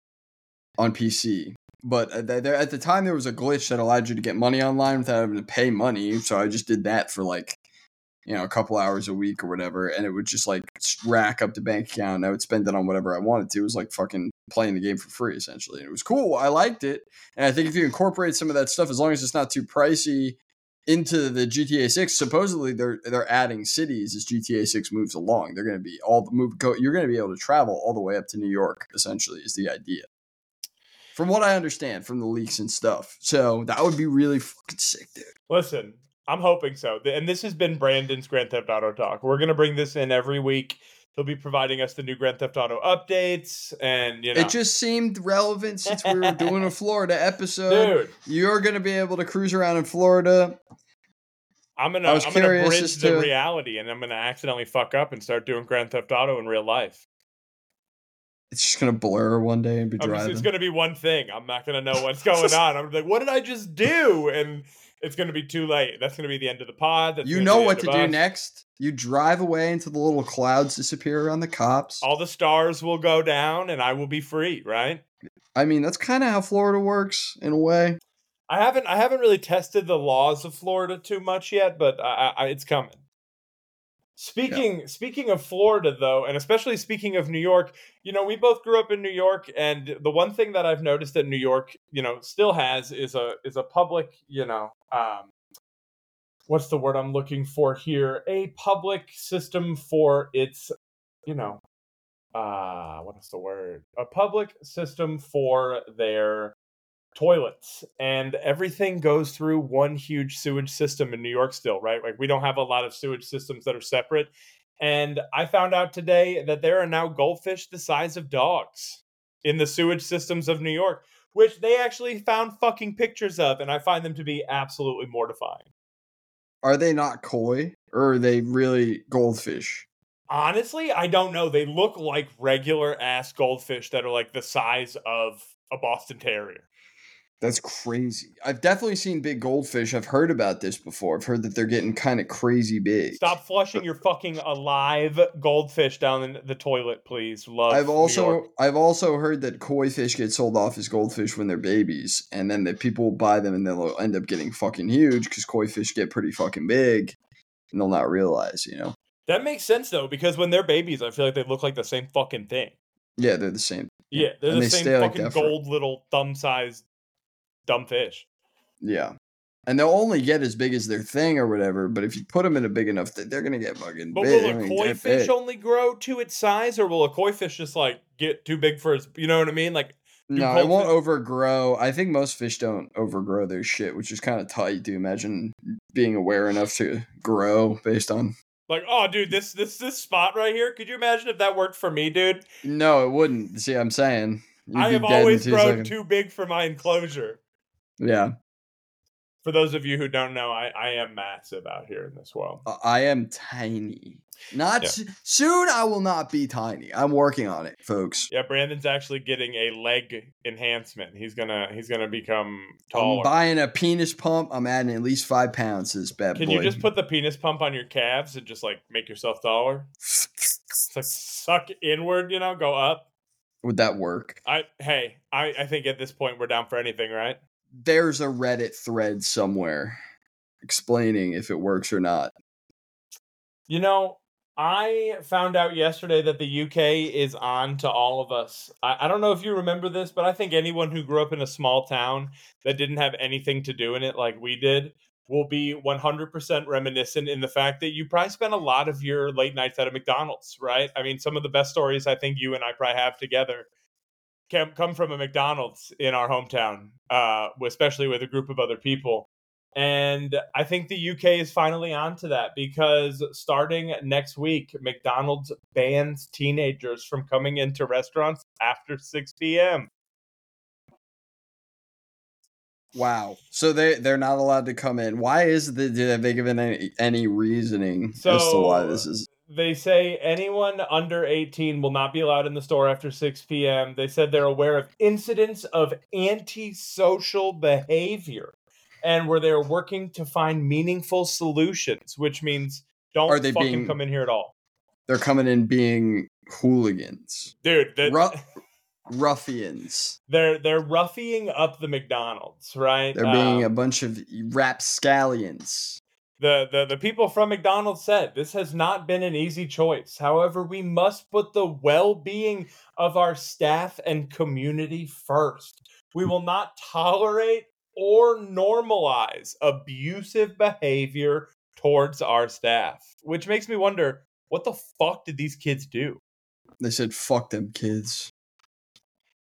on PC. But uh, th- there, at the time, there was a glitch that allowed you to get money online without having to pay money. So I just did that for like, you know, a couple hours a week or whatever, and it would just like rack up the bank account. And I would spend it on whatever I wanted to. It was like fucking playing the game for free, essentially. And it was cool. I liked it, and I think if you incorporate some of that stuff, as long as it's not too pricey, into the GTA 6 supposedly they're they're adding cities as GTA 6 moves along. They're going to be all the move go you're going to be able to travel all the way up to New York essentially is the idea. From what I understand from the leaks and stuff. So that would be really fucking sick, dude. Listen, I'm hoping so. And this has been Brandon's Grand Theft Auto talk. We're gonna bring this in every week. He'll be providing us the new Grand Theft Auto updates, and you know, It just seemed relevant since we were doing a (laughs) Florida episode. dude, You're going to be able to cruise around in Florida. I'm gonna I was I'm gonna bridge the to- reality, and I'm gonna accidentally fuck up and start doing Grand Theft Auto in real life. It's just going to blur one day and be I'm just- driving. it's gonna be one thing. I'm not gonna know what's going on. I'm like, what did I just do? And it's gonna be too late. That's gonna be the end of the pod. That's you know what to do next. You drive away until the little clouds disappear around the cops. All the stars will go down, and I will be free. Right? I mean, that's kind of how Florida works in a way. I haven't I haven't really tested the laws of Florida too much yet, but I, I, it's coming. Speaking speaking of Florida though, and especially speaking of New York, you know, we both grew up in New York, and the one thing that I've noticed that New York, you know, still has is a is a public, you know, um, what's the word I'm looking for here? A public system for its, you know, uh, what is the word? A public system for their toilets and everything goes through one huge sewage system in New York still, right? Like we don't have a lot of sewage systems that are separate. And I found out today that there are now goldfish the size of dogs in the sewage systems of New York, which they actually found fucking pictures of, and I find them to be absolutely mortifying. Are they not koi or are they really goldfish? Honestly, I don't know. They look like regular ass goldfish that are like the size of a Boston Terrier. That's crazy. I've definitely seen big goldfish. I've heard about this before. I've heard that they're getting kind of crazy big. Stop flushing your fucking alive goldfish down in the toilet, please. Love. I've also I've also heard that koi fish get sold off as goldfish when they're babies, and then that people will buy them and they'll end up getting fucking huge because koi fish get pretty fucking big, and they'll not realize, you know. that makes sense though, because when they're babies, I feel like they look like the same fucking thing. Yeah, they're the same. Yeah, they're And the same stay like fucking gold little thumb sized dumb fish. Yeah. and they'll only get as big as their thing or whatever. But if you put them in a big enough, th- they're gonna get fucking But big. will a koi fish big. only grow to its size, or will a koi fish just like get too big for its? You know what I mean? Like, No, it won't fish- overgrow. I think most fish don't overgrow their shit, which is kind of tight. Do you imagine being aware enough to grow based on? like, oh, dude, this this this spot right here. Could you imagine if that worked for me, dude? No, it wouldn't. See, I'm saying. I have always grown seconds. too big for my enclosure. Yeah, For those of you who don't know, I, I am massive out here in this world. I- I am tiny. Not Yeah. soon. I will not be tiny. I'm working on it, folks. Yeah, Brandon's actually getting a leg enhancement. He's gonna he's gonna become taller. I'm buying a penis pump. I'm adding at least five pounds to this bad Can boy. you just put the penis pump on your calves and just like make yourself taller? It's like suck inward, you know, go up. Would that work? I hey, I, I think at this point we're down for anything, right? There's a Reddit thread somewhere explaining if it works or not. You know, I found out yesterday that the UK is on to all of us. I, I don't know if you remember this, but I think anyone who grew up in a small town that didn't have anything to do in it like we did will be 100% reminiscent in the fact that you probably spent a lot of your late nights at a McDonald's, right? I mean, some of the best stories I think you and I probably have together come from a McDonald's in our hometown, uh, especially with a group of other people. And I think the UK is finally onto that because starting next week, McDonald's bans teenagers from coming into restaurants after 6 p.m. Wow. So they they're not allowed to come in. Why is the have they given any any reasoning as to why this is? They say anyone under 18 will not be allowed in the store after 6 p.m. They said they're aware of incidents of antisocial behavior and where they're working to find meaningful solutions, which means don't Are they fucking being- come in here at all. They're coming in being hooligans, Dude, that, (laughs) ruffians. they're they're roughing up the McDonald's, right? They're being a Um, bunch of rapscallions. The, the the people from McDonald's said this has not been an easy choice. However, we must put the well-being of our staff and community first. We will not tolerate or normalize abusive behavior towards our staff, which makes me wonder what the fuck did these kids do? They said, "Fuck them kids."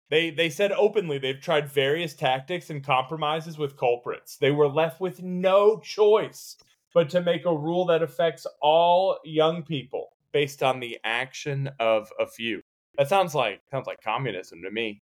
They they said openly they've tried various tactics and compromises with culprits. They were left with no choice but to make a rule that affects all young people based on the action of a few. That sounds like sounds like communism to me.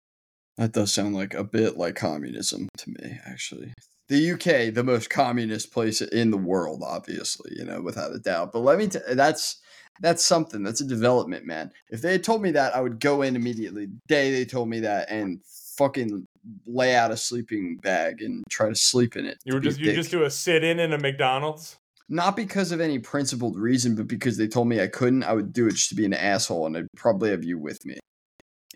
That does sound like a bit like communism to me, actually. The UK, the most communist place in the world, obviously, you know, without a doubt. But let me t- that's that's something. That's a development, man. If they had told me that, I would go in immediately. The day they told me that and fucking lay out a sleeping bag and try to sleep in it. You were to be a just you just do a sit in in a McDonald's. Not because of any principled reason, but because they told me I couldn't. I would do it just to be an asshole, and I'd probably have you with me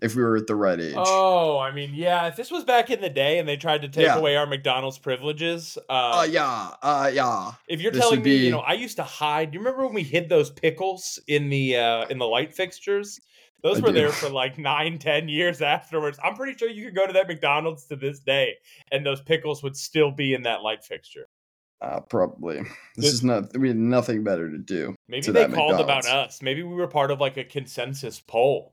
if we were at the right age. Oh, I mean, yeah. If this was back in the day and they tried to take Yeah. away our McDonald's privileges, uh, Uh, yeah, uh, yeah. If you're This telling me, be- you know, I used to hide. Do you remember when we hid those pickles in the uh in the light fixtures? Those I were do. there for like nine, ten years afterwards. I'm pretty sure you could go to that McDonald's to this day, and those pickles would still be in that light fixture. Uh, probably. This is not. We had nothing better to do. Maybe To they called about us. Maybe we were part of like a consensus poll.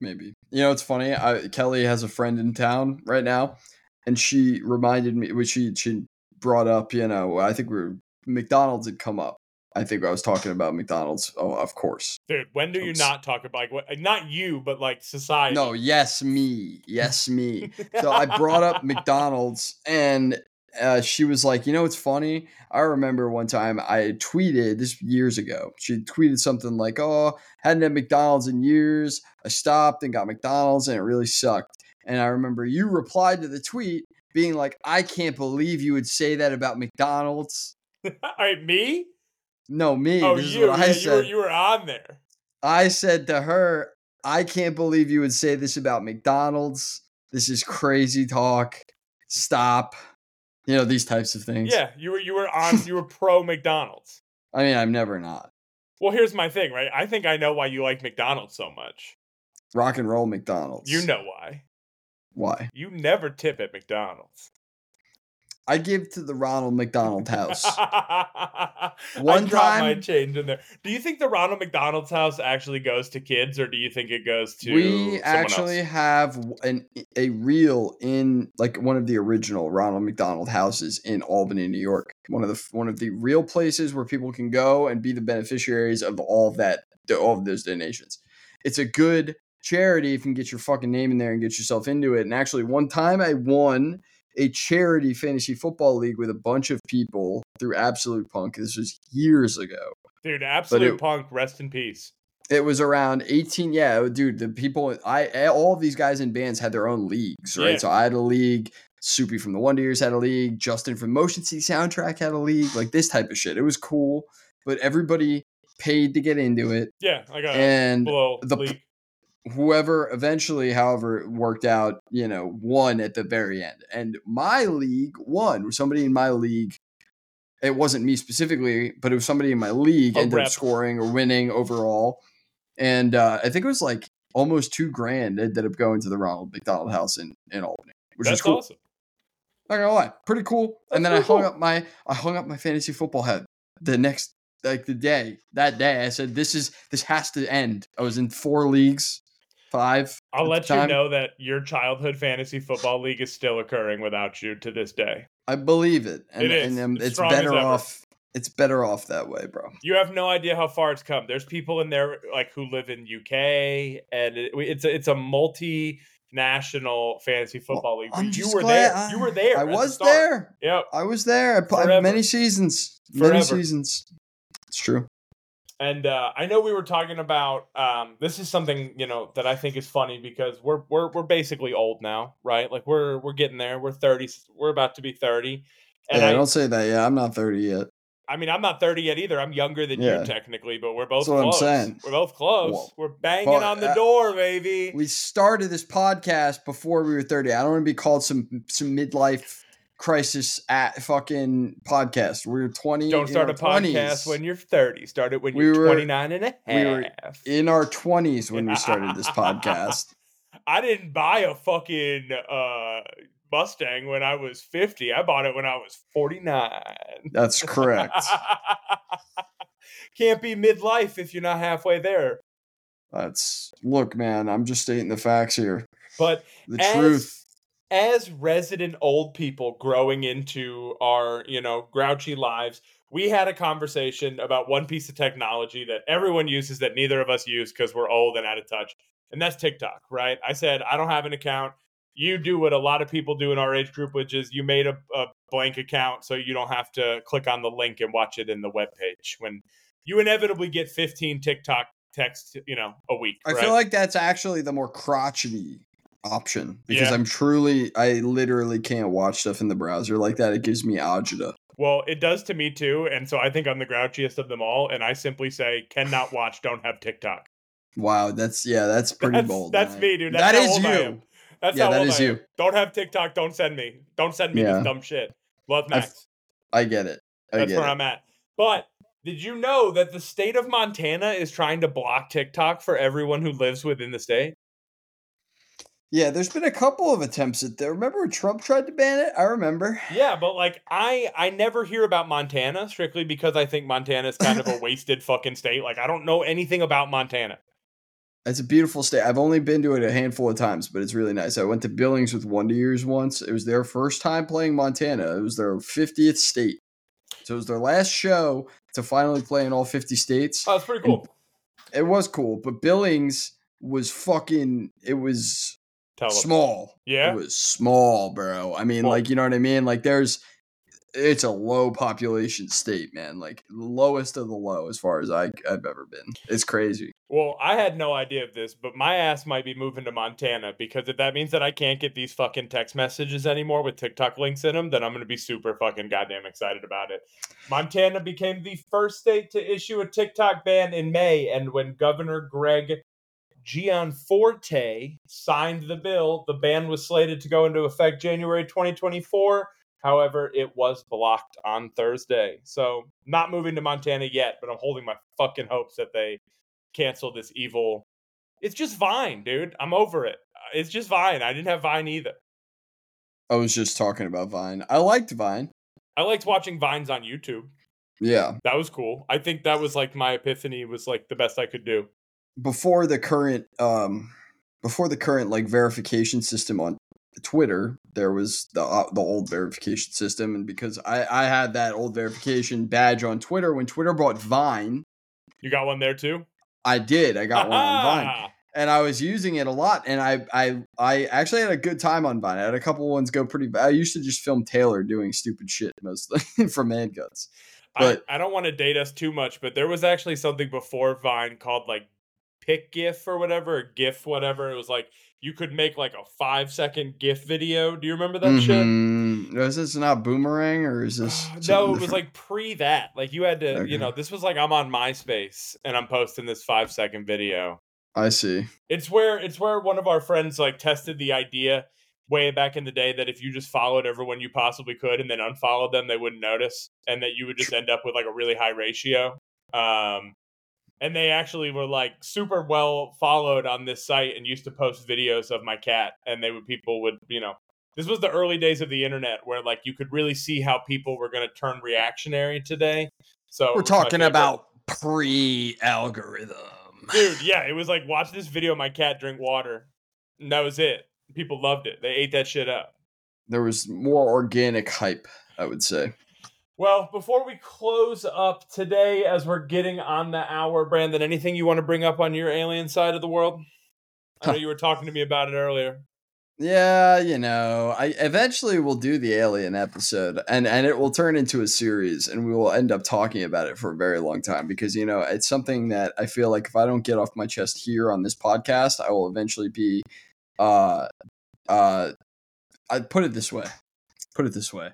Maybe. You know, it's funny. I, Kelly has a friend in town right now, and she reminded me. Which she she brought up. You know, I think we were McDonald's had come up. I think I was talking about McDonald's. Oh, of course. Dude, when do you not talk about like what? Not you, but like society. No, yes, me. Yes, me. (laughs) so I brought up McDonald's and uh, she was like, you know, it's funny. I remember one time I tweeted this years ago. She tweeted something like, oh, hadn't had McDonald's in years. I stopped and got McDonald's and it really sucked. And I remember you replied to the tweet being like, I can't believe you would say that about McDonald's. (laughs) All right, me. No, me. Oh, this is you. what I yeah, said. you were you were on there. I said to her, I can't believe you would say this about McDonald's. This is crazy talk. Stop. You know, these types of things. Yeah, you were you were on. You were pro McDonald's. (laughs) I mean, I'm never not. Well, here's my thing, right? I think I know why you like McDonald's so much. Rock and roll McDonald's. You know why. why? You never tip at McDonald's. I give to the Ronald McDonald House. (laughs) One time, my change in there. Do you think the Ronald McDonald's House actually goes to kids, or do you think it goes to? We actually else? have an a reel in like one of the original Ronald McDonald houses in Albany, New York. One of the one of the real places where people can go and be the beneficiaries of all of that, all of those donations. It's a good charity if you can get your fucking name in there and get yourself into it. And actually, one time I won a charity fantasy football league with a bunch of people through Absolute Punk. This was years ago. Dude, Absolute it, Punk, rest in peace. It was around 18. Yeah, oh, dude, the people, I, all of these guys in bands had their own leagues, right? Yeah. So I had a league. Soupy from the Wonder Years had a league. Justin from Motion City Soundtrack had a league. Like this type of shit. It was cool, but everybody paid to get into it. Yeah, I got and the league whoever eventually, however, worked out, you know, won at the very end. And my league won. Somebody in my league, it wasn't me specifically, but it was somebody in my league ended rep. up scoring or winning overall. And uh, I think it was like almost two grand ended up going to the Ronald McDonald House in, in Albany, which That's is cool. Awesome. Not gonna lie, pretty cool. That's and then I hung cool. up my I hung up my fantasy football head the next like the day that day. I said this is this has to end. I was in four leagues five. I'll let you know that your childhood fantasy football league is still occurring without you to this day. I believe it. And, it is. And, it's better off. It's better off that way, bro. You have no idea how far it's come. There's people in there like who live in UK, and it, it's a, it's a multi national fantasy football league. I'm you were there. I, you were there. I was the there. Yep. I was there. I, I many seasons. Forever. Many seasons. It's true. And uh, I know we were talking about um, this is something you know that I think is funny because we're we're we're basically old now, right? Like we're we're getting there. We're thirty. We're about to be thirty. And yeah, I, don't say that. Yeah, I'm not thirty yet. I mean, I'm not 30 yet either. I'm younger than yeah. you technically, but we're both That's close. We're both close. Well, we're banging but, on the uh, door, baby. We started this podcast before we were 30. I don't want to be called some some midlife crisis at fucking podcast. We are 20. Don't start a 20s. podcast when you're 30. Start it when we you're were, 29 and a half. We were in our 20s when we started this podcast. (laughs) I didn't buy a fucking uh, Mustang when I was 50. I bought it when I was 49. That's correct. (laughs) Can't be midlife if you're not halfway there. That's look, man, I'm just stating the facts here. But the as, truth as resident old people growing into our, you know, grouchy lives, we had a conversation about one piece of technology that everyone uses that neither of us use because we're old and out of touch. And that's TikTok, right? I said, I don't have an account. You do what a lot of people do in our age group, which is you made a, a blank account so you don't have to click on the link and watch it in the web page when you inevitably get 15 TikTok texts, you know, a week. I right? feel like that's actually the more crotchety option because yeah. I'm truly, I literally can't watch stuff in the browser like that. It gives me agita. Well, it does to me too, and so I think I'm the grouchiest of them all. And I simply say, cannot watch, don't have TikTok. Wow, that's yeah, that's pretty that's, bold. That's man. me, dude. That's that is you. That's yeah, how that is you. Don't have TikTok. Don't send me. Don't send me yeah. this dumb shit. Love Max. I, I get it. I that's get where it. I'm at. But did you know that the state of Montana is trying to block TikTok for everyone who lives within the state? Yeah, there's been a couple of attempts at that. Remember when Trump tried to ban it? I remember. Yeah, but like I I never hear about Montana strictly because I think Montana is kind of a (laughs) wasted fucking state. Like I don't know anything about Montana. It's a beautiful state. I've only been to it a handful of times, but it's really nice. I went to Billings with Wonder Years once. It was their first time playing Montana. It was their 50th state. So it was their last show to finally play in all 50 states. Oh, that's pretty cool. And it was cool, but Billings was fucking it was Tell small. Yeah. It was small, bro. I mean, well, like, you know what I mean? Like, there's, it's a low population state, man. Like, lowest of the low as far as I, I've ever been. It's crazy. Well, I had no idea of this, but my ass might be moving to Montana because if that means that I can't get these fucking text messages anymore with TikTok links in them, then I'm going to be super fucking goddamn excited about it. Montana became the first state to issue a TikTok ban in May, and when Governor Greg Gianforte signed the bill. The ban was slated to go into effect January 2024. However, it was blocked on Thursday. So, not moving to Montana yet, but I'm holding my fucking hopes that they cancel this evil. It's just Vine, dude. I'm over it. It's just Vine. I didn't have Vine either. I was just talking about Vine. I liked Vine. I liked watching vines on YouTube. Yeah. That was cool. I think that was like my epiphany was like the best I could do. Before the current um before the current like verification system on Twitter, there was the uh, the old verification system and because I I had that old verification badge on Twitter when Twitter bought Vine, You got one there too? I did. I got one on Vine. (laughs) And I was using it a lot, and I I I actually had a good time on Vine. I had a couple ones go pretty. I used to just film Taylor doing stupid shit mostly (laughs) from Man Guts. But- I, I don't want to date us too much, but there was actually something before Vine called like Pick GIF or whatever, GIF whatever. It was like you could make like a five second GIF video. Do you remember that shit? Mhm. Is this not Boomerang or is this? no, something it was different? like pre that. Like you had to, Okay. you know, this was like I'm on MySpace and I'm posting this five second video. I see. It's where it's where one of our friends like tested the idea way back in the day that if you just followed everyone you possibly could and then unfollowed them, they wouldn't notice, and that you would just end up with like a really high ratio. Um, and they actually were like super well followed on this site and used to post videos of my cat, and they would people would you know. This was the early days of the internet where like you could really see how people were going to turn reactionary today. So We're talking about pre-algorithm. dude yeah it was like watch this video of my cat drink water and that was it people loved it they ate that shit up There was more organic hype, I would say. Well before we close up today as we're getting on the hour brandon anything you want to bring up on your alien side of the world i know you were talking to me about it earlier Yeah, you know, I eventually we'll do the alien episode and and it will turn into a series and we will end up talking about it for a very long time because you know, it's something that I feel like if I don't get off my chest here on this podcast, I will eventually be uh uh I put it this way. Put it this way.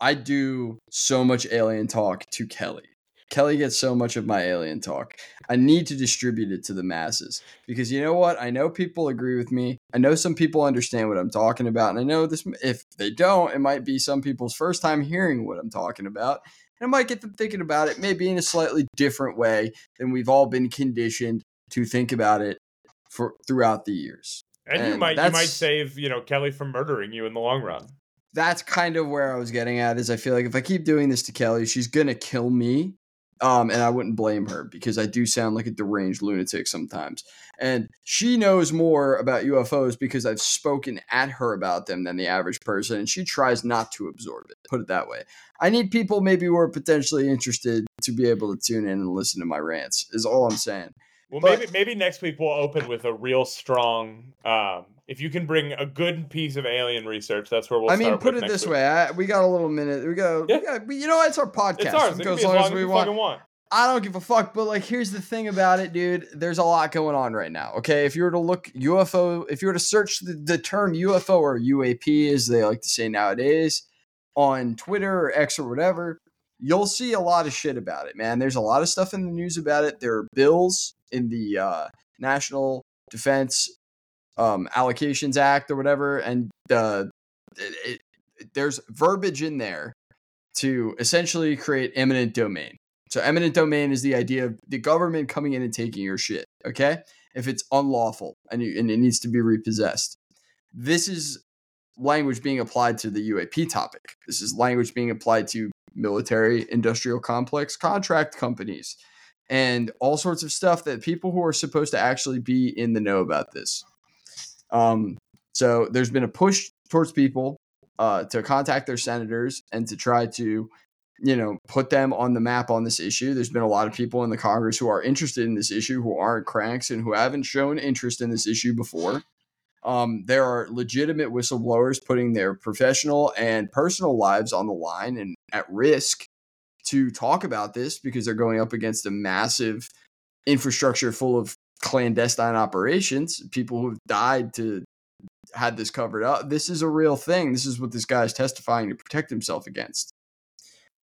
I do so much alien talk to Kelly. Kelly gets so much of my alien talk. I need to distribute it to the masses because you know what? I know people agree with me. I know some people understand what I'm talking about, and I know this. If they don't, it might be some people's first time hearing what I'm talking about, and it might get them thinking about it maybe in a slightly different way than we've all been conditioned to think about it for throughout the years. and, you might you might save you know kelly from murdering you in the long run that's kind of where I was getting at. Is I feel like if I keep doing this to Kelly, she's gonna kill me. Um, and I wouldn't blame her because I do sound like a deranged lunatic sometimes. And she knows more about UFOs because I've spoken at her about them than the average person, and she tries not to absorb it. Put it that way. I need people maybe who are potentially interested to be able to tune in and listen to my rants. Is all I'm saying. well But- maybe maybe next week we'll open with a real strong um if you can bring a good piece of alien research that's where we'll I mean, put it this week. way: I, we got a little minute. We got, Yeah. we got. You know, it's our podcast. it's ours it go as long as we want. want I don't give a fuck, but like here's the thing about it, dude. There's a lot going on right now. Okay. If you were to look UFO, if you were to search the, the term UFO or UAP, as they like to say nowadays, on Twitter or X or whatever, you'll see a lot of shit about it, man. There's a lot of stuff in the news about it. There are bills in the uh, National Defense um, Allocations Act or whatever, and uh, it, it, there's verbiage in there to essentially create eminent domain. So eminent domain is the idea of the government coming in and taking your shit. Okay, if it's unlawful and you, and it needs to be repossessed, this is language being applied to the UAP topic. This is language being applied to military industrial complex contract companies and all sorts of stuff that people who are supposed to actually be in the know about this. Um, so there's been a push towards people uh, to contact their senators and to try to you know, put them on the map on this issue. There's been a lot of people in the Congress who are interested in this issue, who aren't cranks and who haven't shown interest in this issue before. Um, there are legitimate whistleblowers putting their professional and personal lives on the line and at risk to talk about this because they're going up against a massive infrastructure full of clandestine operations, people who've died to had this covered up. This is a real thing. This is what this guy is testifying to protect himself against.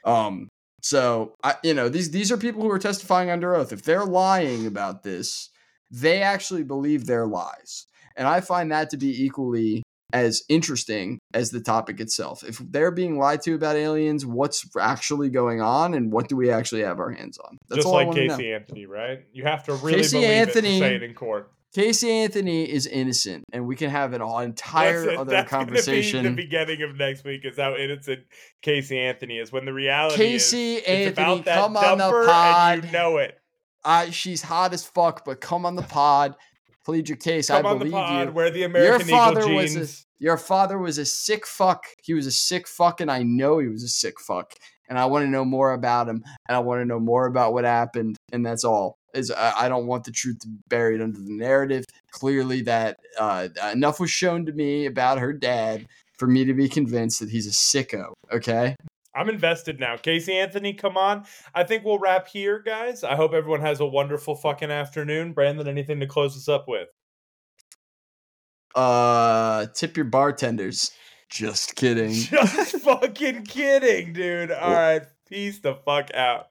Um, so I, you know, these these are people who are testifying under oath. If they're lying about this, they actually believe their lies, and I find that to be equally as interesting as the topic itself. If they're being lied to about aliens, what's actually going on, and what do we actually have our hands on? That's just all like casey anthony right you have to really Casey believe Anthony- it to say it in court Casey Anthony is innocent, and we can have an entire Listen, other that's gonna be conversation. the beginning of next week is how innocent Casey Anthony is. When the reality Casey is, Anthony, come on the pod. you know it. I, she's hot as fuck, but come on the pod, plead your case. Come I believe pod, you. wear the American your father Eagle was a- Your father was a sick fuck. He was a sick fuck, and I know he was a sick fuck. And I want to know more about him, and I want to know more about what happened, and that's all. Is I, I don't want the truth buried under the narrative. Clearly, that uh, enough was shown to me about her dad for me to be convinced that he's a sicko. Okay. I'm invested now. Casey Anthony, come on. I think we'll wrap here, guys. I hope everyone has a wonderful fucking afternoon. Brandon, anything to close us up with? Uh, tip your bartenders. Just kidding. (laughs) Just fucking kidding, dude. All right. Peace the fuck out.